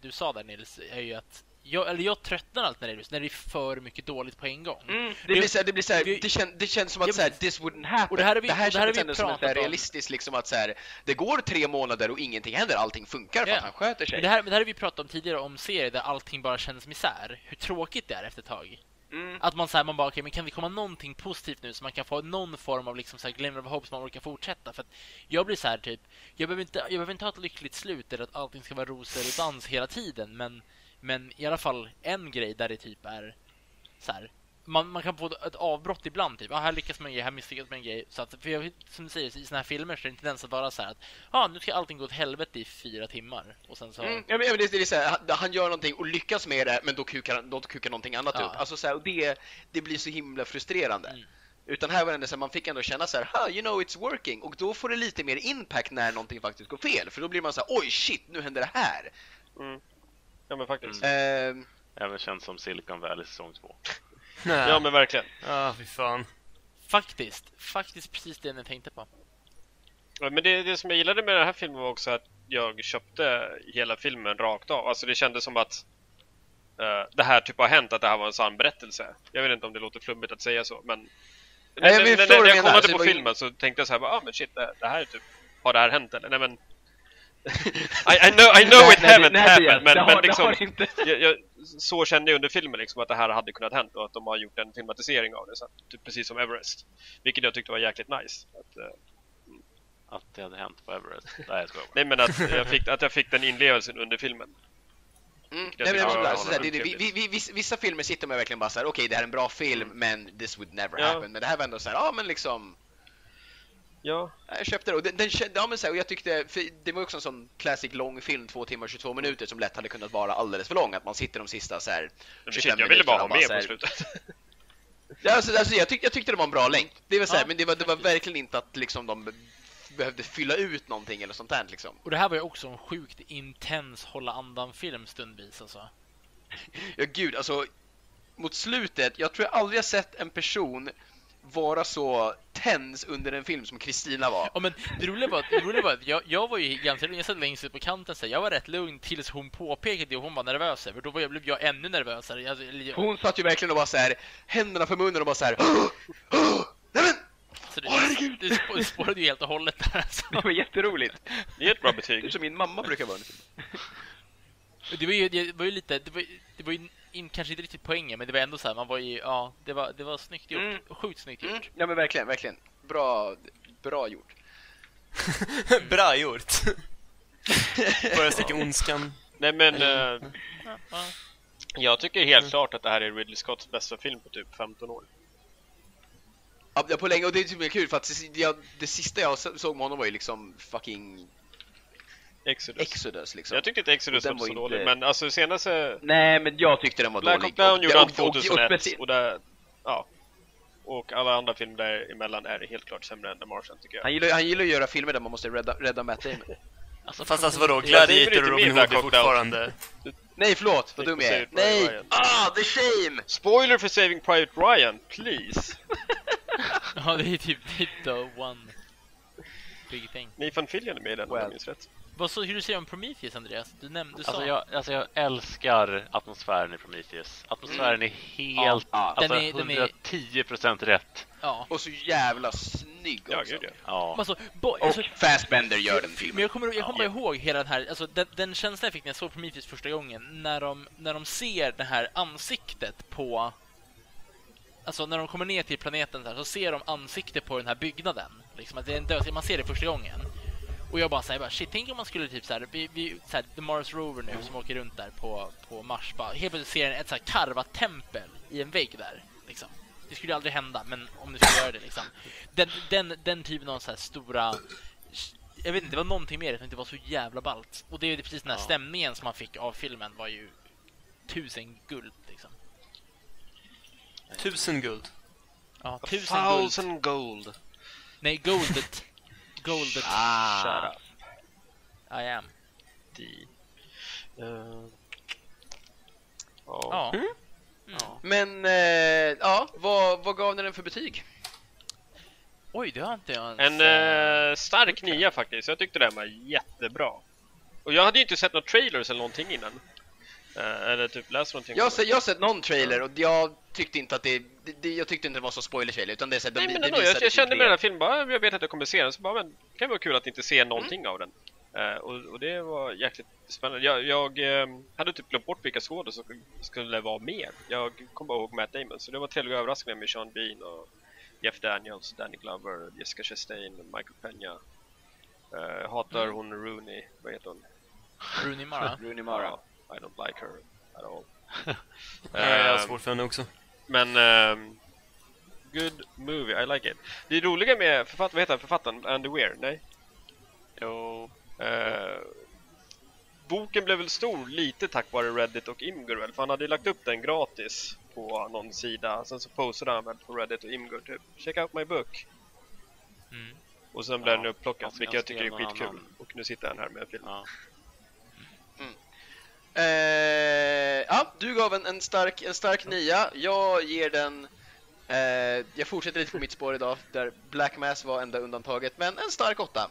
du sa där Nils, är ju att jag, eller jag tröttnar alltid när det, är- när det är för mycket dåligt på en gång. Det blir det blir så här, vi- det, kän, det känns som att Ja, så här, precis. this wouldn't happen. Och det här vi- det här och det här känns ändå som en realistiskt liksom att så här, det går tre månader och ingenting händer, allting funkar för Ja. att han sköter sig. Men det här, men det här har vi pratat om tidigare om serier där allting bara känns misär. Hur tråkigt det är efter ett tag. Mm. Att man säger man bara, okej, men kan vi komma någonting positivt nu så man kan få någon form av liksom så här glimmer of hope så man orkar fortsätta? För att jag blir så här typ, jag behöver inte, jag behöver inte ha ett lyckligt slut eller att allting ska vara rosor och dans hela tiden, men, men i alla fall en grej där det typ är så här. Man, man kan få ett avbrott ibland, typ. Ah, här lyckas man en grej, här misslyckas man en grej. Så att, för jag, som du säger, i såna här filmer så är det en tendens att vara så här att ah, nu ska allting gå åt helvete i fyra timmar. Och sen så... Mm, ja, men, det, det är så här, han, gör någonting och lyckas med det, men då kukar, då kukar någonting annat Ja. ut. Alltså så här, och det, det blir så himla frustrerande. Mm. Utan här var det ändå så här, man fick ändå känna så här, huh, you know it's working. Och då får det lite mer impact när någonting faktiskt går fel. För då blir man så här, oj shit, nu händer det här. Mm. Ja men faktiskt. Ehm, Även känns som Silicon Valley säsong 2. Nej. Ja men verkligen. Ah, fy fan. Faktiskt, faktiskt precis det jag tänkte på. Ja, Men det, det som jag gillade med den här filmen var också att jag köpte hela filmen rakt av. Alltså det kändes som att eh, det här typ har hänt, att det här var en sann berättelse. Jag vet inte om det låter flummigt att säga så, men Nej, när, när, när jag kollade på ju- filmen så tänkte jag så här, ah men shit, det, det här är typ, har det här hänt eller? Nej men I, I know, I know it Nej, nej, haven't nej, happened, men, det har- men det liksom, har det inte. jag, jag, så kände jag under filmen liksom att det här hade kunnat hänt och att de har gjort en filmatisering av det, så, att- typ precis som Everest. Vilket jag tyckte var jäkligt nice. Att, eh, Att det hade hänt på Everest. Nej, jag skojar nej men att jag, fick, att jag fick den inlevelsen under filmen. Mm. Nej, men sådär, sådär, det, det vi, vi, vissa, vissa filmer sitter man verkligen bara såhär, okej det här är en bra film, men this would never Ja. happen. Men det här var ändå såhär, ja men liksom, Ja, jag köpte det. Och den, den, ja, men så här, och jag tyckte, det var också en sån classic lång film, två timmar och 22 minuter, som lätt hade kunnat vara alldeles för lång. Att man sitter de sista så här men 25 shit, jag ville bara och med så på slutet. Ja, alltså, alltså, jag, tyck, jag tyckte det var en bra längd. Det var så här, Ja. men det var, det var verkligen inte att liksom de behövde fylla ut någonting eller sånt där liksom. Och det här var ju också en sjukt intens hålla andan-film stundvis alltså. Ja gud, alltså mot slutet, jag tror jag aldrig har sett en person vara så tens under en film som Kristina var. Ja men det roliga var att, det roliga var att jag, jag var ju ganska lugn, jag satt längst ut på kanten så här, jag var rätt lugn tills hon påpekade det och hon var nervös för då var jag, blev jag ännu nervösare. Jag, jag, Hon satt ju verkligen och bara så här, händerna för munnen och bara så här. Nej men! så det, herregud! det, det spårade ju helt och hållet där alltså. Det var jätteroligt. Det är ett bra Det är betyg. som min mamma brukar vara. Det var ju, det var ju lite, det var, det var ju in, kanske inte riktigt poängen men det var ändå så här, man var ju, ja, det var, det var snyggt gjort. Mm. Sjukt snyggt gjort. Mm. Ja men verkligen, verkligen. Bra, bra gjort. Bra gjort. Börja sticka ondskan. Nej men, Ja, ja. jag tycker helt klart att det här är Ridley Scotts bästa film på typ 15 år. Ja, på länge, och det är typ kul för att det, jag, det sista jag så- såg med honom var ju liksom fucking Exodus. Exodus liksom. Jag tyckte inte Exodus var den så var inte- dålig, men alltså senaste Nej, men jag tyckte den var Black dålig. Hawk Down Och- gjorde han och- och- och 2001 och det, ja. Och alla andra filmer däremellan är helt klart sämre än The Martian tycker jag. Han gillar, han gillar att göra filmer där man måste rädda, rädda Matt Damon. Fast alltså vadå, Gladiator och Robin Black Hood fortfarande... Nej förlåt, vad dum jag är. Nej! Ryan. Ah, the shame! Spoiler för Saving Private Ryan, please! ja, det är typ the one big thing. Nathan Fillion är med i den om jag minns rätt. Vad så, hur du säger om Prometheus Andreas? Du nämnde, sa... Alltså jag, alltså jag älskar atmosfären i Prometheus. Atmosfären är helt, Ja, den alltså är- den är- 110% rätt. ja. Och så jävla snygg Ja, också. gud ja. Ja. Alltså, bo, Och alltså, Fassbender gör den Men filmen. jag kommer, jag kommer ihåg hela den här, alltså den, den känslan jag fick när jag såg Prometheus första gången, när de, när de ser det här ansiktet på... Alltså när de kommer ner till planeten så, här, så ser de ansiktet på den här byggnaden. Liksom, att det är en död, man ser det första gången. Och jag bara säger bara shit, tänk om man skulle typ så här, vi, vi, så här, The Mars Rover nu som åker runt där på, på Mars, bara helt plötsligt ser en ett så här karvat tempel i en vägg där. Liksom. Det skulle aldrig hända, men om det skulle göra det liksom. Den, den, den typen av så här stora jag vet inte, det var någonting det som inte var så jävla ballt. Och det är ju precis den här Ja. stämningen som man fick av filmen var ju tusen guld liksom. Tusen guld. Ja, tusen guld. Thousand gold. Nej, goldet. Goldet. Ah. Shut up. I am. D. Uh, ja. Ja. Mm. ja. Men, eh, ja, vad, vad gav ni den för betyg? Oj, det har inte jag ens... En eh, eh, stark nia faktiskt. Jag tyckte den var jättebra. Och jag hade ju inte sett några trailers eller någonting innan. Eh, eller typ läst någonting. Jag har, sett, jag har sett någon trailer och jag tyckte inte att det, det, jag tyckte inte det var så spoiler utan det är så Nej de, men det ändå, jag, jag kände typ med den här filmen bara, jag vet att jag kommer se den, så bara men det kan vara kul att inte se någonting av den. Eh, och, och det var jäkligt spännande. Jag, jag eh, hade typ glömt bort vilka skådespelare som skulle vara med. Jag kom bara ihåg Matt Damon, så det var trevliga överraskningar med Sean Bean och Jeff Daniels, Danny Glover, Jessica Chastain, Michael Peña. Jag hatar Mm. hon Rooney, vad heter hon? Rooney Mara. Rooney Mara. Ja, I don't like her at all. Nej, jag har svårt för henne också. men ehm, good movie, I like it. Det roliga med författaren, vad heter han, författaren? Andy Weir? Nej? Jo, Eh, boken blev väl stor lite tack vare Reddit och Imgur väl, för han hade ju lagt upp den gratis på någon sida. Sen så postade han väl på Reddit och Imgur typ Check out my book. Mm. Och sen blev Ja, den upplockad, vilket jag tycker är skitkul. annan. Och nu sitter han här med en film. ja. Eh, ja, du gav en, en, stark, en stark nia. Jag ger den... Eh, jag fortsätter lite på mitt spår idag, där Black Mass var enda undantaget, men en stark åtta.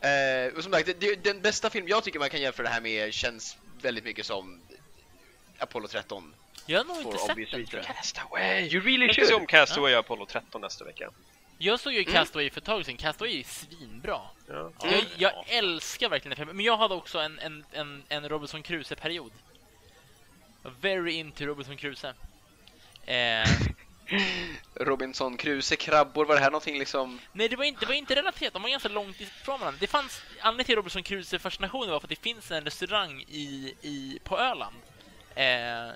Eh, och som sagt, det, det, den bästa film jag tycker man kan jämföra det här med känns väldigt mycket som Apollo 13. Jag har nog inte sett den tror jag. Castaway! You really Jag ska se om Castaway och Apollo 13 nästa vecka. Jag såg ju Castaway för ett tag sedan. Castaway är svinbra. Ja. Jag, jag älskar verkligen den filmen, men jag hade också en, en, en, en Robinson Crusoe-period. Very into Robinson Crusoe. Eh, Robinson Crusoe, krabbor, var det här någonting liksom? nej, det var, inte, det var inte relaterat, de var ganska långt ifrån varandra. Det fanns, anledningen till Robinson Crusoe-fascinationen var för att det finns en restaurang i, i, på Öland. Eh,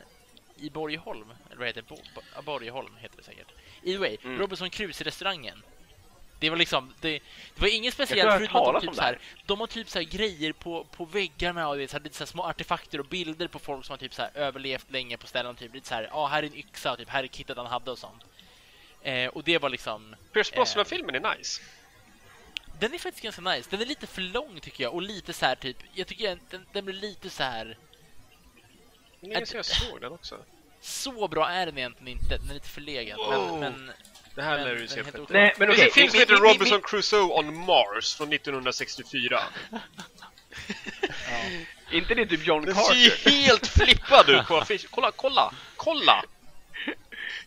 I Borgholm, vad heter det? Bo, Bo, Borgholm heter det säkert. Anyway, Mm. Robinson Crusoe-restaurangen. Det var liksom, det, det var inget speciellt förutom att de typ så här, de har typ så här grejer på, på väggarna och det är så här, lite så här små artefakter och bilder på folk som har typ så här överlevt länge på ställen. Typ lite så här, ja här är en yxa och typ här är kittet han hade och sånt. Eh, och det var liksom, Pierce Eh. Brosnan-filmen är nice. den är faktiskt ganska nice. Den är lite för lång tycker jag och lite så här typ, jag tycker att den, den blir lite så här jag, jag såg den också. Så bra är den egentligen inte. Den är lite förlegad. Wow. Men, men, Det här men lär du den se. Nej, men Det okej. finns en film som heter Robinson Crusoe on Mars från 1964. min- Inte det typ John Den ser ju Carter? helt flippad ut på affischen. Kolla, kolla, kolla!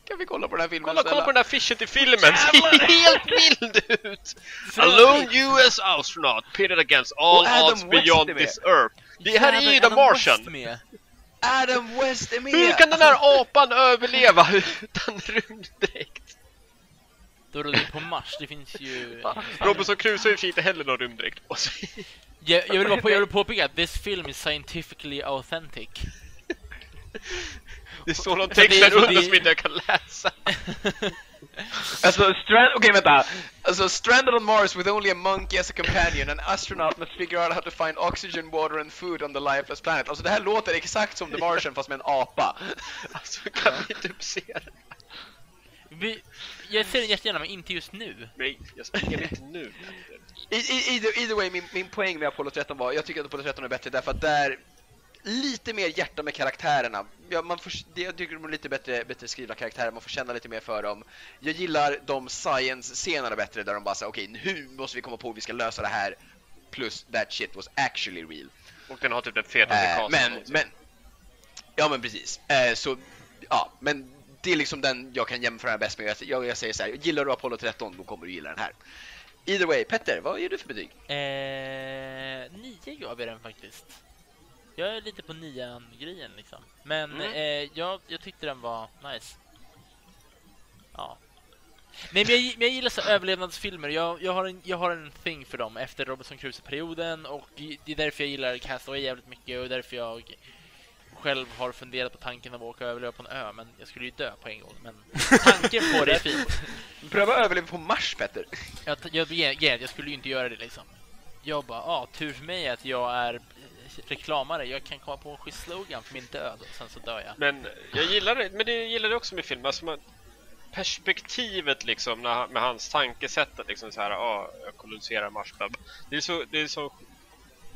Kan vi kolla på den här filmen Kolla, kolla snälla? på den här affischen till filmen. Den ser helt vild ut! A lone US astronaut pitted against all odds beyond this earth. Det här är ju The Martian. med. Adam West är med! Hur kan den här apan överleva utan rymddräkt? Då är det på Mars, det finns ju... Robinson Crusoe ju inte heller någon rymddräkt på sig. Jag, jag, vill bara på, jag vill påpeka att this film is scientifically authentic. Det står någon text är- där under som inte jag kan läsa. Alltså, strand... Okej, vänta. Alltså, stranded on Mars with only a monkey as a companion, an astronaut must figure out how to find oxygen, water and food on the lifeless planet. Alltså, det här låter exakt som The Martian fast med en apa. Alltså kan vi typ se det? Vi, jag ser den jättegärna, men inte just nu. Nej, jag springer inte nu. I, i, either, either way, min, min poäng med Apollo 13 var, jag tycker att Apollo 13 är bättre därför att där lite mer hjärta med karaktärerna. Ja, man får, det, jag tycker de är lite bättre, bättre skrivna karaktärer, man får känna lite mer för dem. Jag gillar de science-scenerna bättre där de bara säger okej, nu måste vi komma på hur vi ska lösa det här. Plus that shit was actually real. Och den har typ den fetaste casten men, men, ja men precis. Eh, så, ja, men det är liksom den jag kan jämföra bäst med. Jag, jag säger så här, gillar du Apollo 13 då kommer du gilla den här. Either way, Petter, vad ger du för betyg? Eh, nio gav jag den faktiskt. Jag är lite på nian-grejen liksom. Men Mm. eh, jag, jag tyckte den var nice. Ja. Nej, men jag, men jag gillar så överlevnadsfilmer. Jag, jag, har en, jag har en thing för dem efter Robinson Crusoe-perioden och det är därför jag gillar Castaway jävligt mycket och därför jag själv har funderat på tanken av att åka och överleva på en ö, men jag skulle ju dö på en gång. Men tanken på det är fin. Pröva att överleva på Mars, Petter. Jag, jag, jag, jag skulle ju inte göra det liksom. Jag bara, ja, tur för mig att jag är reklamare. Jag kan komma på en schysst slogan för min död och sen så dör jag. Men jag gillar det, men det gillar det också med film. Alltså man, perspektivet liksom när, med hans tankesätt att liksom så här, ja, jag koloniserar Mars. Det är så, det är så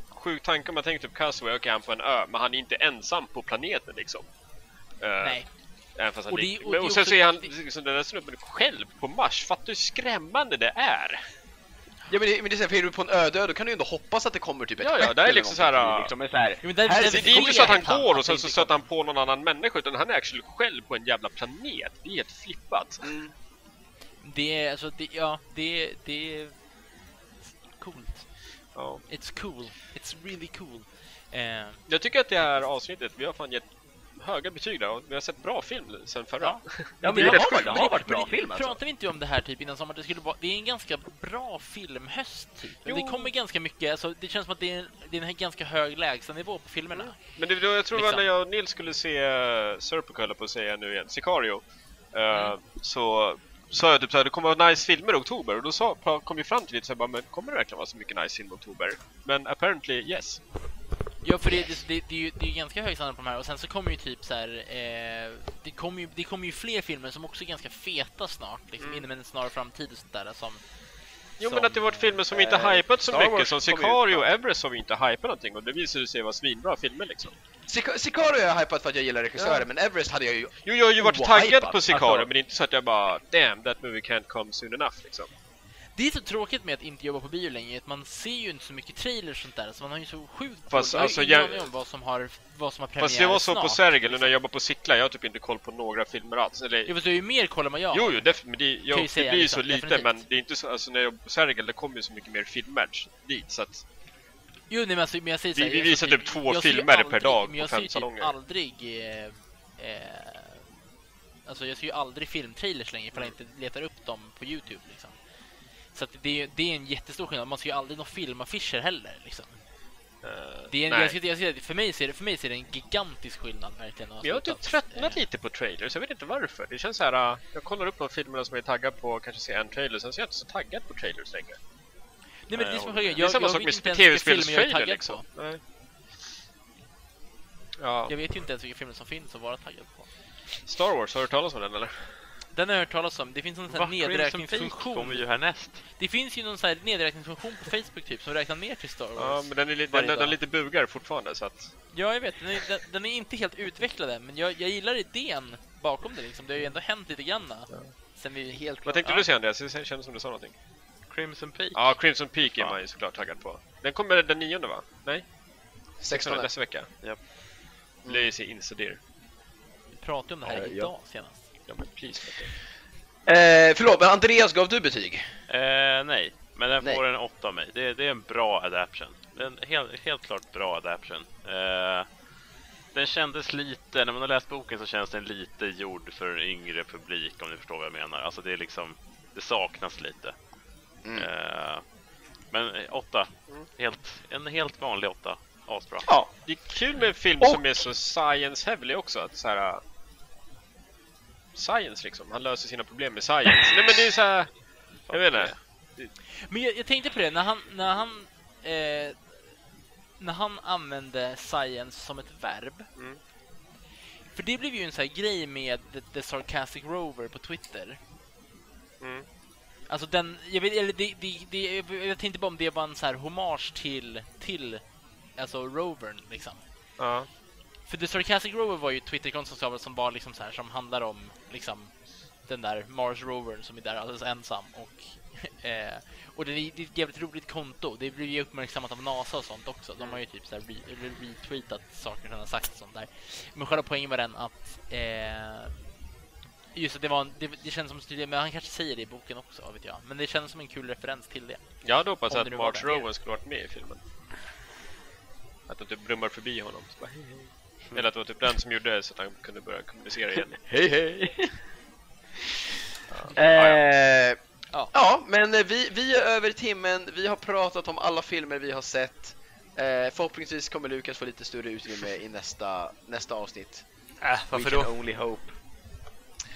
sjuk tanke om man tänker typ Castaway, okej han på en ö, men han är inte ensam på planeten liksom. Eh, Nej. Även fast han Och det- och men, och sen så är han det- liksom, den där snubben själv på Mars. Fattar du hur skrämmande det är? Ja men det, men det är så här, för är du på en öde ö, då kan du ju ändå hoppas att det kommer typ ett Ja, ja, skepp det är eller liksom någonting så här, till, liksom, men så här, Ja, men där- här där- ser Det är inte så att han går och sen det så stöter han på någon annan människa utan han är actually själv på en jävla planet. Det är helt flippat. Mm. Det är, alltså, det, ja, det, det är coolt. Ja. It's cool. It's really cool. Eh, Jag tycker att det här avsnittet, vi har fan gett höga betyg där och vi har sett bra film sen förra. Ja. Ja, men det det, har det har varit bra film alltså. Pratar vi inte om det här typ innan sommaren? Det, skulle vara, det är en ganska bra filmhöst typ. Jo. Det kommer ganska mycket, alltså, det känns som att det är, det är en ganska hög lägstanivå på filmerna. Men det, jag tror Liksom. när jag och Nils skulle se uh, Serpico, höll jag på att säga nu igen, Sicario. Mm. Så sa jag typ såhär, det kommer vara nice filmer i oktober. Och då sa, kom vi fram till lite såhär, men kommer det verkligen vara så mycket nice film i oktober? Men apparently yes. Ja, för det, det, det, det, är ju, det är ju ganska hög standard på de här och sen så kommer ju typ så här, eh, det kommer ju, det kommer ju fler filmer som också är ganska feta snart, liksom Mm. inom en snar framtid och sånt där som... Jo som, men att det varit filmer som inte eh, hypat så Star mycket som Sicario och. Everest vi inte hypat någonting och det visade sig vara svinbra filmer liksom. Sica- Sicario har jag hypat för att jag gillar regissören, Ja. men Everest hade jag ju... Jo, jag har ju varit taggad på Sicario alltså. men det är inte så att jag bara Damn, that movie can't come soon enough liksom. Det är så tråkigt med att inte jobba på bio längre, att man ser ju inte så mycket trailers och sånt där, så man har ju så sjukt Fast, alltså, jag- om vad som har, vad som har premiär Fast det var så på snart. Sergel nu när jag jobbar på Sickla, jag har typ inte koll på några filmer alls. Eller, Jo, fast du har ju mer koll än vad jag. Jo, jo, def- men det, jag, det säga blir ju liksom, så lite, definitivt. men det är inte så, alltså när jag jobbar på Sergel, det kommer ju så mycket mer filmer dit, så att Jo, nej, men, alltså, men jag säger så Vi- här, vi jag- visar jag- typ två jag ser filmer per aldrig- dag men jag på ser fem typ salonger. aldrig... Eh, eh, alltså jag ser ju aldrig filmtrailers längre ifall jag inte letar upp dem på Youtube liksom. Så det, är- det är en jättestor skillnad. Man ser ju aldrig några filmaffischer heller liksom. eh, Det är en, nej. jag ska, jag för, mig ser det, för mig ser det en gigantisk skillnad verkligen. Jag har typ tröttnat lite på trailers, jag vet inte varför. Det känns så här. äh, jag kollar upp de filmerna som jag är taggad på, kanske ser en trailer, sen så är jag inte så taggad på trailers längre. Nej men det är som Eh, jag, det är samma jag sak med tv-spelstrailer liksom. Nej. Ja, Jag vet ju inte ens vilka filmer som finns att vara taggad på. Star Wars, har du hört talas om den eller? Den har jag hört talas om. Det finns en sån här nedräkningsfunktion. kommer ju härnäst. Det finns ju någon sån här nedräkningsfunktion på Facebook typ som räknar ner till Star Wars. Ja, men den är, li- den, den, lite bugar fortfarande så att... Ja, jag vet. Den är, den, den är inte helt utvecklad än, men jag, jag gillar idén bakom det liksom. Det har ju ändå hänt lite grann. Sen vi helt Vad tänkte ja. du säga Andreas? Det kändes som du sa någonting. Crimson Peak. Ja, Crimson Peak är Ja. man ju såklart taggad på. Den kommer den nionde va? Nej? 16 nästa vecka. Japp. Det är ju. Vi pratade om det här Ja, ja. idag senast. Ja men please. Eh, förlåt, men Andreas, gav du betyg? Eh, nej, men den Nej. får en 8 av mig. Det, det är en bra adaption. Det är en helt, helt klart bra adaption. Eh, den kändes lite, när man har läst boken så känns den lite gjord för en yngre publik om ni förstår vad jag menar. Alltså det är liksom, det saknas lite. Mm. Eh, men 8, helt, en helt vanlig 8. Asbra. Ja, det är kul med en film Och- som är så science heavy också. Att så här, Science liksom. Han löser sina problem med science. Nej men det är så här. Jag vet inte. Men jag, jag tänkte på det, när han, när han, eh, när han använde science som ett verb. Mm. För det blev ju en sån här grej med The, The Sarcastic Rover på Twitter. Mm. Alltså den, jag vet, eller det, det, det, jag vet inte bara om det var en så här hommage till, till, alltså rovern liksom. Ja. För The Sarcastic Rover var ju ett Twitterkonto som var liksom så här, som handlar om liksom den där Mars Rovern som är där alldeles ensam och eh, och det är, det är ett jävligt roligt konto. Det blir ju uppmärksammat av NASA och sånt också. De har ju typ så här re, re, retweetat saker som har sagt och sånt där. Men själva poängen var den att eh, just att det var en, det, det känns som studie, men han kanske säger det i boken också, vet jag. Men det känns som en kul referens till det. Jag hade hoppats att det. Rowan skulle varit med i filmen. Att de typ brummar förbi honom. Så bara, hej, hej. Eller att det var typ den som gjorde det så att han kunde börja kommunicera igen. Hej hej! Ja. Eh, Ja. ja, men eh, vi, vi är över timmen. Vi har pratat om alla filmer vi har sett. Eh, förhoppningsvis kommer Lukas få lite större utrymme i nästa, nästa avsnitt. Äh, varför We can då? only hope.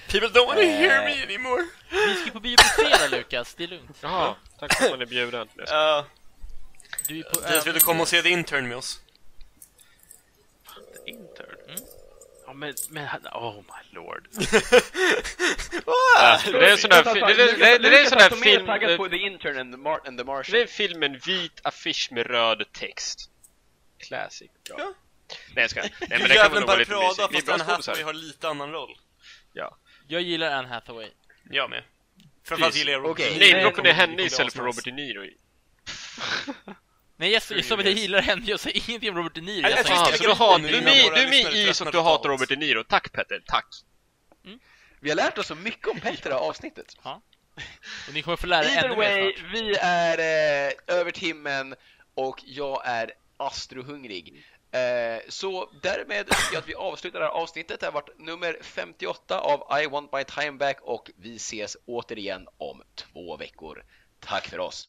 People don't wanna hear Eh. me anymore. Vi ska på bio på fredag, Lukas. Det är lugnt. Jaha, tack för att man är bjuden. Ja, Du är på det är för att du kommer och se The Intern med oss. Intern. Mm. Ja men, men, oh my lord. Ah, Det är en sån där fi- det är- en sån där film... taggad Det på The Intern and the, Mar- and the Martian. det är en film med en vit affisch med röd text. Classic. Bra. Ja. Nej jag skojar. Nej men det kan väl nog vara lite Prada mysigt. Det är fast bra Anne har lite annan roll. Jag gillar Anne Hathaway. Jag med. Framförallt gillar jag Robert Niro. Nej, plockade ni henne istället för. Robert De Niro? i- Nej, jag, jag sa att jag gillar henne. Jag säger ingenting om Robert De Niro. Nej, Jag jag sa Fan, tycker så jag du, hat, du, är in med, innan du är våra med lyssnare i så tröttnar att du hatar. Robert De Niro. Tack Petter, tack! Vi har lärt oss så mycket om Petter i det här avsnittet. Och ni kommer få lära er Either ännu way, mer snart. vi är eh, över timmen och jag är astrohungrig. Eh, så därmed tycker jag att vi avslutar det här avsnittet. Det har varit nummer 58 av I want my time back och vi ses återigen om två veckor. Tack för oss!